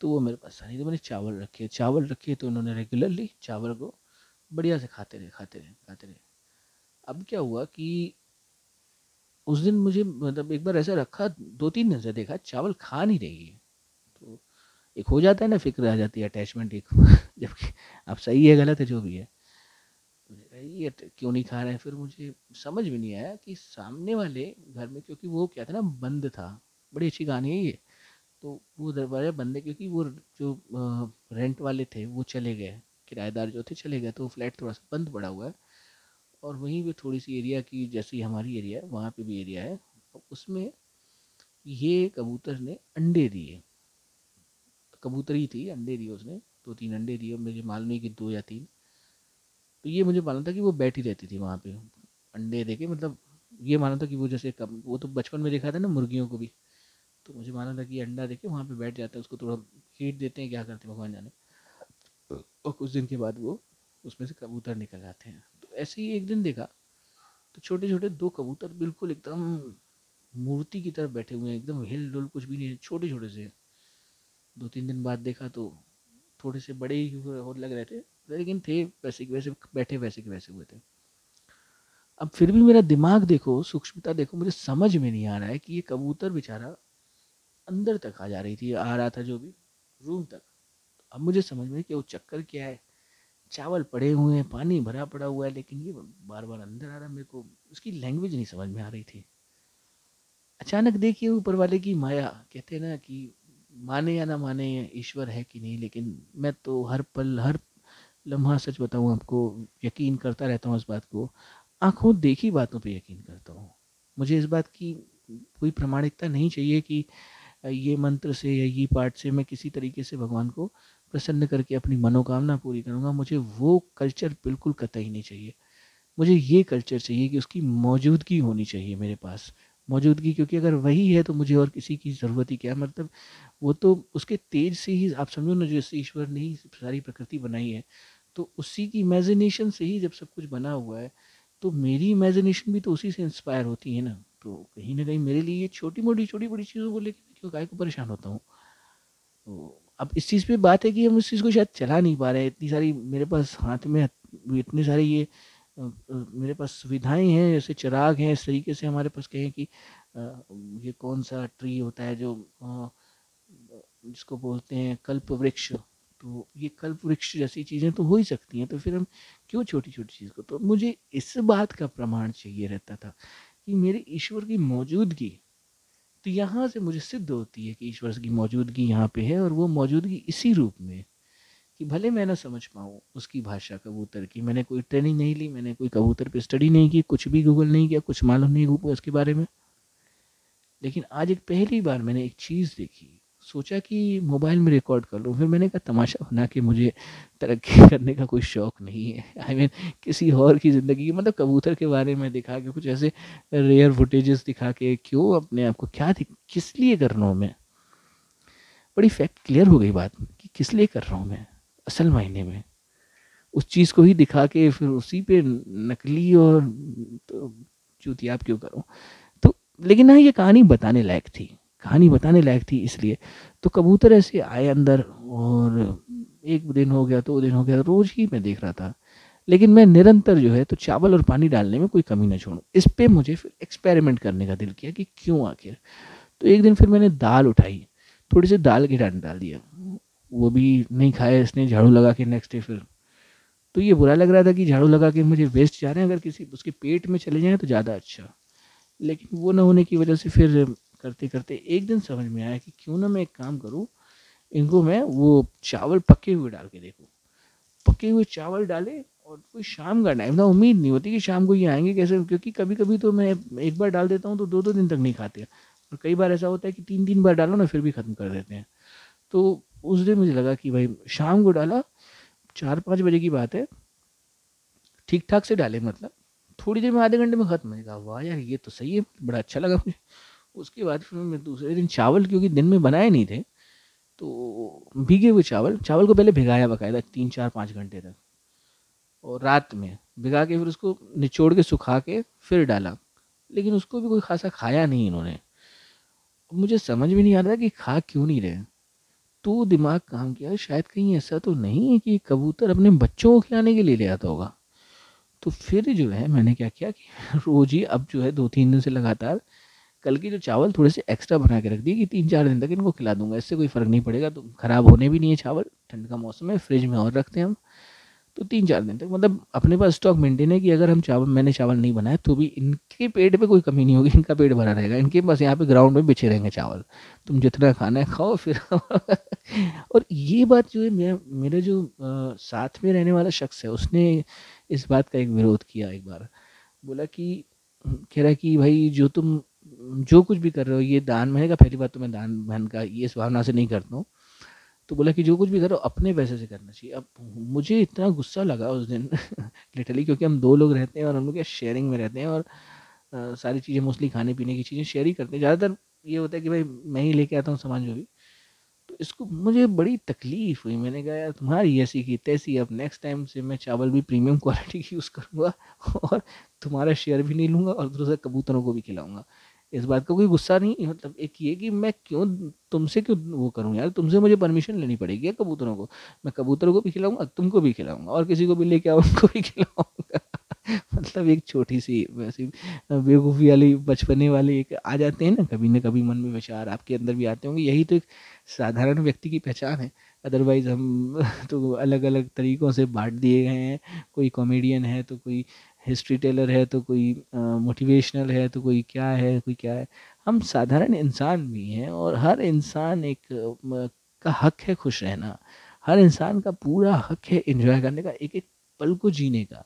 तो वो मेरे पास था नहीं तो मैंने चावल रखे। चावल रखे तो उन्होंने रेगुलरली चावल को बढ़िया से खाते रहे खाते रहे खाते रहे। अब क्या हुआ कि उस दिन मुझे मतलब एक बार ऐसा रखा दो तीन दिन से देखा, चावल खा नहीं रही है। तो एक हो जाता है ना फ़िक्र आ जाती है अटैचमेंट एक, जबकि अब सही है, गलत है, जो भी है। ये क्यों नहीं खा रहे हैं? फिर मुझे समझ में नहीं आया कि सामने वाले घर में, क्योंकि वो क्या था ना, बंद था। बड़ी अच्छी कहानी है ये। तो वो दरवाज़ा बंद है, क्योंकि वो जो रेंट वाले थे, वो चले गए। किराएदार जो थे, चले गए। तो फ्लैट थोड़ा सा बंद पड़ा हुआ है। और वहीं पे थोड़ी सी एरिया की जैसी हमारी एरिया है वहाँ पे भी एरिया है उसमें ये कबूतर ने अंडे दिए। कबूतर ही थी अंडे दिए उसने दो तीन अंडे दिए मुझे मालूम नहीं कि दो या तीन। तो ये मुझे मालूम था कि वो बैठी रहती थी वहाँ पे। अंडे दे के मतलब ये मालूम था कि वो जैसे कब वो तो बचपन में देखा था ना मुर्गियों को भी। तो मुझे मालूम था कि अंडा दे के वहाँ पर बैठ जाता है उसको थोड़ा हीट देते हैं क्या करते हैं भगवान जाने। और कुछ दिन के बाद वो उसमें से कबूतर निकल आते हैं। तो ऐसे ही एक दिन देखा तो छोटे छोटे दो कबूतर बिल्कुल एकदम मूर्ति की तरफ़ बैठे हुए हैं, एकदम हिल डुल कुछ भी नहीं छोटे छोटे से। दो तीन दिन बाद देखा तो थोड़े से बड़े ही हो लग रहे थे, लेकिन थे वैसे के वैसे, बैठे वैसे के वैसे हुए थे। अब फिर भी मेरा दिमाग देखो, सूक्ष्मता देखो, मुझे समझ में नहीं आ रहा है कि ये कबूतर बेचारा अंदर तक आ जा रही थी, आ रहा था जो भी, रूम तक। अब मुझे समझ में कि वो चक्कर क्या है। चावल पड़े हुए हैं, पानी भरा पड़ा हुआ है, लेकिन ये बार बार अंदर आ रहा मेरे को उसकी लैंग्वेज नहीं समझ में आ रही थी। अचानक देखिए ऊपर वाले की माया, कहते ना कि माने या ना माने ईश्वर है कि नहीं, लेकिन मैं तो हर पल, हर लम्हा सच बताऊँ आपको, यकीन करता रहता हूँ इस बात को, आँखों देखी बातों पे यकीन करता हूँ। मुझे इस बात की कोई प्रमाणिकता नहीं चाहिए कि ये मंत्र से या ये पाठ से मैं किसी तरीके से भगवान को प्रसन्न करके अपनी मनोकामना पूरी करूँगा, मुझे वो कल्चर बिल्कुल कतई नहीं चाहिए। मुझे ये कल्चर चाहिए कि उसकी मौजूदगी होनी चाहिए मेरे पास। मौजूदगी क्योंकि अगर वही है तो मुझे और किसी की ज़रूरत ही क्या? मतलब वो तो उसके तेज से ही, आप समझो ना जैसे ईश्वर ने ही सारी प्रकृति बनाई है तो उसी की इमेजिनेशन से ही जब सब कुछ बना हुआ है तो मेरी इमेजिनेशन भी तो उसी से इंस्पायर होती है ना। तो कहीं ना कहीं मेरे लिए ये छोटी मोटी छोटी बड़ी चीज़ों को लेकर क्यों काय को परेशान होता हूँ? तो अब इस चीज़ पे बात है कि हम इस चीज़ को शायद चला नहीं पा रहे हैं। इतनी सारी मेरे पास हाथ में इतने सारे ये मेरे पास सुविधाएँ हैं, जैसे चिराग हैं, इस तरीके से हमारे पास कहें कि ये कौन सा ट्री होता है जो जिसको बोलते हैं कल्प वृक्ष। तो ये कल्प वृक्ष जैसी चीज़ें तो हो ही सकती हैं तो फिर हम क्यों छोटी छोटी चीज़ को? तो मुझे इस बात का प्रमाण चाहिए रहता था कि मेरे ईश्वर की मौजूदगी तो यहाँ से मुझे सिद्ध होती है कि ईश्वर की मौजूदगी यहाँ पे है और वो मौजूदगी इसी रूप में कि भले मैं ना समझ पाऊँ उसकी भाषा कबूतर की। मैंने कोई ट्रेनिंग नहीं ली, मैंने कोई कबूतर पे स्टडी नहीं की, कुछ भी गूगल नहीं किया, कुछ मालूम नहीं हुआ उसके बारे में। लेकिन आज एक पहली बार मैंने एक चीज़ देखी सोचा कि मोबाइल में रिकॉर्ड कर लूँ। फिर मैंने कहा तमाशा बना कि मुझे तरक्की करने का कोई शौक़ नहीं है। आई I मीन mean, किसी और की ज़िंदगी मतलब कबूतर के बारे में दिखा के कुछ ऐसे रेयर फुटेजेस दिखा के क्यों अपने आप को क्या किस लिए कर रहा हूँ मैं? बड़ी फैक्ट क्लियर हो गई बात कि किस लिए कर रहा हूँ मैं असल मायने में। उस चीज़ को ही दिखा के फिर उसी पे नकली और तो चूतियाब क्यों करूँ? तो लेकिन हाँ ये कहानी बताने लायक थी। कहानी बताने लायक थी इसलिए। तो कबूतर ऐसे आए अंदर और एक दिन हो गया, दो दिन हो गया, रोज़ ही मैं देख रहा था। लेकिन मैं निरंतर जो है तो चावल और पानी डालने में कोई कमी ना छोड़ूं। इस पर मुझे फिर एक्सपेरिमेंट करने का दिल किया कि क्यों आखिर? तो एक दिन फिर मैंने दाल उठाई, थोड़ी सी दाल की डाल डाल दिया। वो भी नहीं खाया इसने, झाड़ू लगा के नेक्स्ट डे फिर। तो ये बुरा लग रहा था कि झाड़ू लगा के मुझे वेस्ट जा रहे हैं, अगर किसी, उसके पेट में चले जाएँ तो ज़्यादा अच्छा। लेकिन वो ना होने की वजह से फिर करते करते एक दिन समझ में आया कि क्यों ना मैं एक काम करूँ, इनको मैं वो चावल पके हुए डाल के देखूँ। पके हुए चावल डाले और कोई शाम का टाइम ना उम्मीद नहीं होती कि शाम को ये आएँगे कैसे, क्योंकि कभी कभी तो मैं एक बार डाल देता हूँ तो दो दो दिन तक नहीं खाते और कई बार ऐसा होता है कि तीन तीन बार डालो ना, फिर भी ख़त्म कर देते हैं। तो उस दिन मुझे लगा कि भाई, शाम को डाला चार पाँच बजे की बात है ठीक ठाक से डाले मतलब थोड़ी देर में आधे घंटे में ख़त्म। मैंने कहा, वाह यार, ये तो सही है, बड़ा अच्छा लगा मुझे। उसके बाद फिर मैं दूसरे दिन चावल, क्योंकि दिन में बनाए नहीं थे तो भीगे हुए चावल चावल को पहले भिगाया बकायदा तीन, चार, पाँच घंटे तक। और रात में भिगा के फिर उसको निचोड़ के सुखा के फिर डाला, लेकिन उसको भी कोई खासा खाया नहीं इन्होंने। मुझे समझ में नहीं आ रहा कि खा क्यों नहीं रहे। तो दिमाग काम किया, शायद कहीं ऐसा तो नहीं है कि कबूतर अपने बच्चों को खिलाने के लिए ले आता होगा। तो फिर जो है, मैंने क्या किया कि रोज़ ही, अब जो है, दो, तीन दिन से लगातार कल की जो चावल थोड़े से एक्स्ट्रा बना के रख दिए कि तीन चार दिन तक इनको खिला दूँगा, इससे कोई फ़र्क नहीं पड़ेगा। तो ख़राब होने भी नहीं है चावल, ठंड का मौसम है, फ्रिज में और रखते हैं हम। तो तीन चार दिन तक मतलब अपने पास स्टॉक मेंटेन है कि अगर हम चावल, मैंने चावल नहीं बनाया तो भी इनके पेट पे कोई कमी नहीं होगी, इनका पेट भरा रहेगा। इनके पास यहाँ पे ग्राउंड में बिछे रहेंगे चावल। तुम जितना खाना है खाओ, फिर और ये बात जो है, मैं, मेरे जो साथ में रहने वाला शख्स है, उसने इस बात का एक विरोध किया एक बार। बोला कि, कह रहा कि भाई, जो तुम जो कुछ भी कर रहे हो ये दान मैंने कहा पहली बात तो मैं दान बहन का ये इस भावना से नहीं करता हूँ। तो बोला कि जो कुछ भी करो अपने पैसे से करना चाहिए। अब मुझे इतना गुस्सा लगा उस दिन लिटरली क्योंकि हम दो लोग रहते हैं और हम लोग शेयरिंग में रहते हैं और आ, सारी चीज़ें मोस्टली खाने पीने की चीज़ें शेयर ही करते हैं। ज़्यादातर ये होता है कि भाई मैं ही लेके आता हूँ सामान जो भी। तो इसको मुझे बड़ी तकलीफ़ हुई। मैंने कहा यार तुम्हारी ऐसी की तैसी अब नेक्स्ट टाइम से मैं चावल भी प्रीमियम क्वालिटी की यूज़ करूँगा और तुम्हारा शेयर भी नहीं लूँगा और दूसरा कबूतरों को भी खिलाऊँगा। इस बात का कोई गुस्सा नहीं मतलब एक ये कि मैं क्यों, तुमसे क्यों वो करूँ यार? तुमसे मुझे परमिशन लेनी पड़ेगी कबूतरों को। मैं कबूतरों को भी खिलाऊँगा तुमको भी खिलाऊँगा और किसी को भी लेके आओ उनको भी खिलाऊँगा। मतलब एक छोटी सी वैसी बेवकूफ़ी वाली, बचपने वाली एक आ जाते हैं ना, कभी ना कभी मन में विचार आपके अंदर भी आते होंगे। यही तो एक साधारण व्यक्ति की पहचान है। अदरवाइज़ हम तो अलग अलग तरीक़ों से बांट दिए गए हैं। कोई कॉमेडियन है तो कोई हिस्ट्री टेलर है तो कोई मोटिवेशनल है तो कोई क्या है, कोई क्या है। हम साधारण इंसान भी हैं और हर इंसान एक का हक है खुश रहना। हर इंसान का पूरा हक है एंजॉय करने का, एक एक पल को जीने का।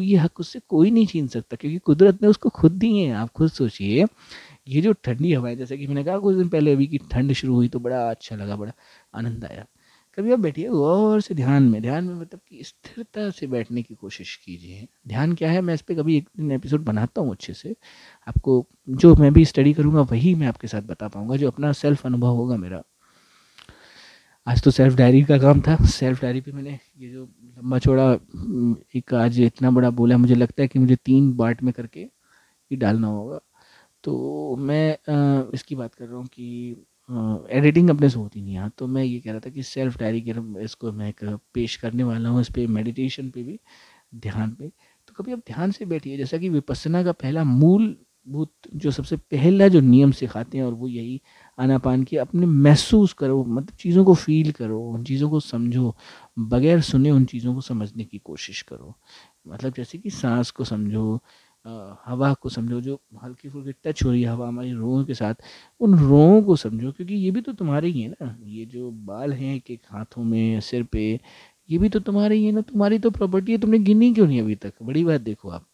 ये हक उससे कोई नहीं छीन सकता, क्योंकि कुदरत ने उसको खुद दिए हैं। आप खुद सोचिए, ये जो ठंडी हवाएँ, जैसे कि मैंने कहा कुछ दिन पहले अभी की ठंड शुरू हुई तो बड़ा अच्छा लगा, बड़ा आनंद आया। कभी आप बैठिए, गौर से ध्यान में ध्यान में मतलब कि स्थिरता से बैठने की कोशिश कीजिए। ध्यान क्या है? मैं इस पर कभी एक दिन एपिसोड बनाता हूँ अच्छे से। आपको जो मैं भी स्टडी करूँगा, वही मैं आपके साथ बता पाऊँगा, जो अपना सेल्फ अनुभव होगा मेरा। आज तो सेल्फ डायरी का काम था। सेल्फ डायरी पे मैंने ये जो लंबा चौड़ा एक आज इतना बड़ा बोला मुझे लगता है कि मुझे तीन बार्ट में करके ही डालना होगा। तो मैं इसकी बात कर रहा हूँ कि एडिटिंग अपने से होती नहीं यहाँ तो मैं ये कह रहा था कि सेल्फ डायरी के इसको मैं एक पेश करने वाला हूँ, इस पर मेडिटेशन पे भी, ध्यान पे। तो कभी आप ध्यान से बैठिए, जैसा कि विपස්සना का पहला मूल भूत, जो सबसे पहला जो नियम सिखाते हैं, और वो यही आनापान की अपने महसूस करो मतलब चीज़ों को फील करो, उन चीज़ों को समझो, बगैर सुने उन चीज़ों को समझने की कोशिश करो। मतलब जैसे कि सांस को समझो हवा को समझो, जो हल्की फुल्की टच हो रही है, हवा हमारी रोहों के साथ, उन रोहों को समझो, क्योंकि ये भी तो तुम्हारे ही है ना। ये जो बाल हैं एक हाथों में, सिर पे, ये भी तो तुम्हारे ही है ना। तुम्हारी तो प्रॉपर्टी है, तुमने गिनी क्यों नहीं अभी तक? बड़ी बात देखो आप।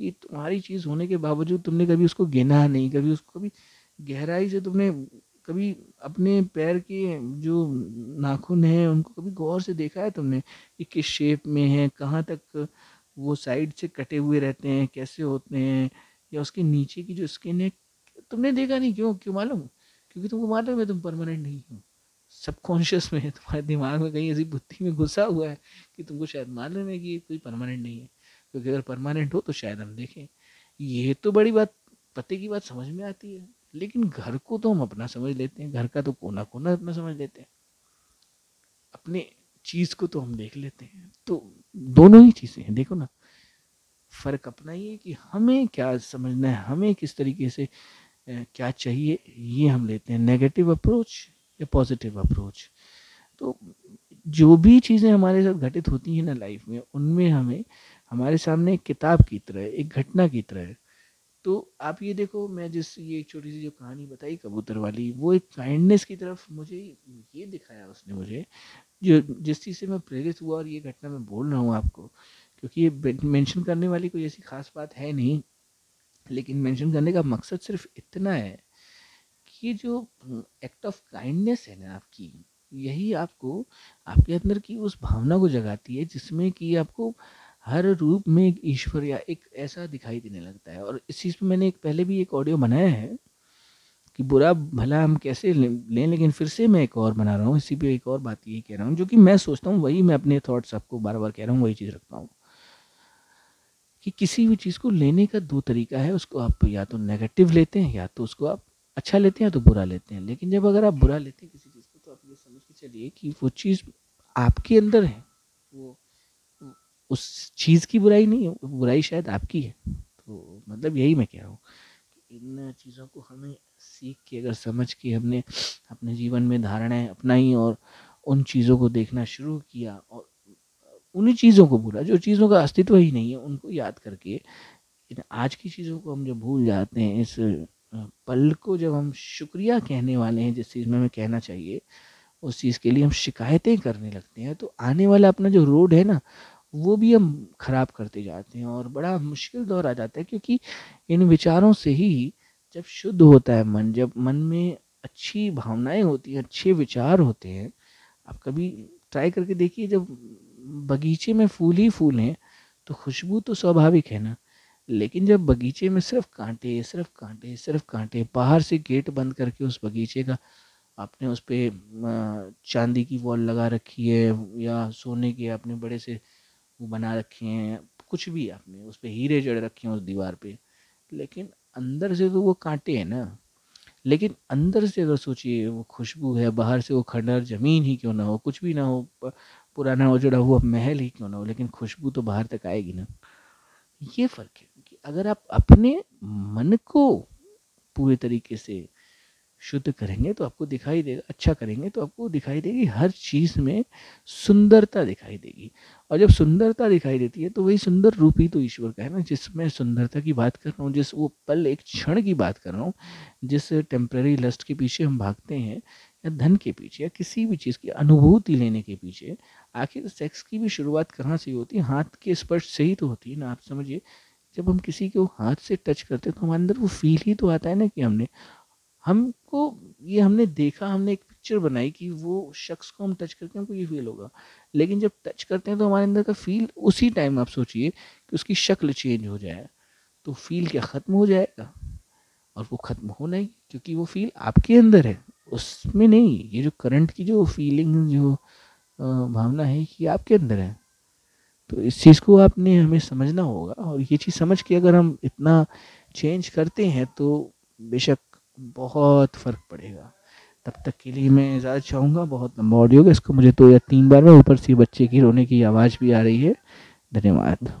ये तुम्हारी चीज़ होने के बावजूद तुमने कभी उसको गिना नहीं, कभी उसको, कभी गहराई से तुमने कभी अपने पैर के जो नाखून हैं, उनको कभी गौर से देखा है तुमने कि किस शेप में है, कहाँ तक वो साइड से कटे हुए रहते हैं, कैसे होते हैं? या उसके नीचे की जो स्किन है, तुमने देखा नहीं क्यों? क्यों मालूम? क्योंकि तुमको मालूम है तुम परमानेंट नहीं हो। सबकॉन्शियस में तुम्हारे दिमाग में कहीं ऐसी बुद्धि में घुसा हुआ है कि तुमको शायद मालूम है कि ये कोई परमानेंट नहीं है। क्योंकि अगर परमानेंट हो तो शायद हम देखें। ये तो बड़ी बात, पते की बात समझ में आती है। लेकिन घर को तो हम अपना समझ लेते हैं, घर का तो कोना कोना अपना समझ लेते हैं। अपने चीज़ को तो हम देख लेते हैं। तो दोनों ही चीज़ें हैं। देखो ना, फ़र्क अपना ही है कि हमें क्या समझना है, हमें किस तरीके से क्या चाहिए, ये हम लेते हैं। नेगेटिव अप्रोच या पॉजिटिव अप्रोच तो जो भी चीज़ें हमारे साथ घटित होती हैं ना लाइफ में, उनमें हमें, हमारे सामने एक किताब की तरह, एक घटना की तरह। तो आप ये देखो, मैं जिस ये छोटी सी जो कहानी बताई, कबूतर वाली, वो एक काइंडनेस की तरफ़ मुझे ये दिखाया उसने मुझे जो, जिस चीज़ से मैं प्रेरित हुआ और ये घटना मैं बोल रहा हूँ आपको, क्योंकि ये मेंशन करने वाली कोई ऐसी खास बात है नहीं, लेकिन मेंशन करने का मकसद सिर्फ़ इतना है कि जो एक्ट ऑफ़ काइंडनेस है ना आपकी, यही आपको, आपके अंदर की उस भावना को जगाती है जिसमें कि आपको हर रूप में एक ईश्वर या एक ऐसा दिखाई देने लगता है। और इस चीज़ पर मैंने एक, पहले भी एक ऑडियो बनाया है। कि बुरा भला हम कैसे लें लेकिन फिर से मैं एक और बना रहा हूँ, इसी पे एक और बात ये कह रहा हूँ, जो कि मैं सोचता हूँ, वही मैं अपने थॉट्स आपको बार बार कह रहा हूँ, वही चीज़ रखता हूँ। कि किसी भी चीज़ को लेने का दो तरीका है, उसको आप या तो नेगेटिव लेते हैं, या तो उसको आप अच्छा लेते हैं, या तो बुरा लेते हैं। लेकिन जब अगर आप बुरा लेते हैं किसी चीज़ को तो आप ये समझ के चलिए कि वो चीज़ आपके अंदर है। वो, उस चीज़ की बुराई नहीं है बुराई शायद आपकी है। तो मतलब यही मैं कह रहा हूँ इन चीज़ों को हमें सीख के, अगर समझ के हमने अपने जीवन में धारणाएँ अपनाई और उन चीज़ों को देखना शुरू किया और उन्हीं चीज़ों को भूला, जो चीज़ों का अस्तित्व ही नहीं है, उनको याद करके आज की चीज़ों को हम जब भूल जाते हैं, इस पल को जब हम शुक्रिया कहने वाले हैं, जिस चीज़ में हमें कहना चाहिए, उस चीज़ के लिए हम शिकायतें करने लगते हैं तो आने वाला अपना जो रोड है ना, वो भी हम ख़राब करते जाते हैं और बड़ा मुश्किल दौर आ जाता है, क्योंकि इन विचारों से ही जब शुद्ध होता है मन, जब मन में अच्छी भावनाएँ होती हैं, अच्छे विचार होते हैं, आप कभी ट्राई करके देखिए, जब बगीचे में फूल ही फूल हैं तो खुशबू तो स्वाभाविक है ना। लेकिन जब बगीचे में सिर्फ़ कांटे सिर्फ़ कांटे सिर्फ़ कांटे, बाहर से गेट बंद करके उस बगीचे का आपने उस पर चांदी की वॉल लगा रखी है या सोने के अपने बड़े से वो बना रखे हैं, कुछ भी आपने उस पर हीरे जड़ रखे हैं उस दीवार पे। लेकिन अंदर से तो वो कांटे हैं ना। लेकिन अंदर से अगर सोचिए, वो खुशबू है, बाहर से वो खंडर ज़मीन ही क्यों ना हो, कुछ भी ना हो पुराना हो, जुड़ा हुआ महल ही क्यों ना हो, लेकिन खुशबू तो बाहर तक आएगी ना। ये फ़र्क है, कि अगर आप अपने मन को पूरे तरीके से शुद्ध करेंगे तो आपको दिखाई देगा अच्छा करेंगे तो आपको दिखाई देगी, हर चीज़ में सुंदरता दिखाई देगी। और जब सुंदरता दिखाई देती है तो वही सुंदर रूप ही तो ईश्वर का है ना, जिसमें सुंदरता की बात कर रहा हूँ, जिस वो पल, एक क्षण की बात कर रहा हूँ, जिस टेम्प्रेरी लस्ट के पीछे हम भागते हैं, या धन के पीछे, या किसी भी चीज़ की अनुभूति लेने के पीछे, आखिर सेक्स की भी शुरुआत कहाँ से होती है? हाथ के स्पर्श से ही तो होती है ना, आप समझिए। जब हम किसी को हाथ से टच करते हैं तो हमारे अंदर वो फील ही तो आता है ना कि हमने हमको ये हमने देखा, हमने एक पिक्चर बनाई कि वो शख्स को हम टच करके हमको ये फील होगा। लेकिन जब टच करते हैं तो हमारे अंदर का फील उसी टाइम आप सोचिए कि उसकी शक्ल चेंज हो जाए। तो फील क्या ख़त्म हो जाएगा? और वो ख़त्म हो नहीं, क्योंकि वो फील आपके अंदर है। उसमें नहीं, ये जो करंट की जो फीलिंग जो भावना है, ये आपके अंदर है। तो इस चीज़ को आपने, हमें समझना होगा। और ये चीज़ समझ के अगर हम इतना चेंज करते हैं तो बेशक बहुत फ़र्क पड़ेगा। तब तक के लिए मैं इजाज़ चाहूँगा, बहुत लंबा ऑडियो इसको मुझे तो या तीन बार में ऊपर से बच्चे की रोने की आवाज़ भी आ रही है। धन्यवाद।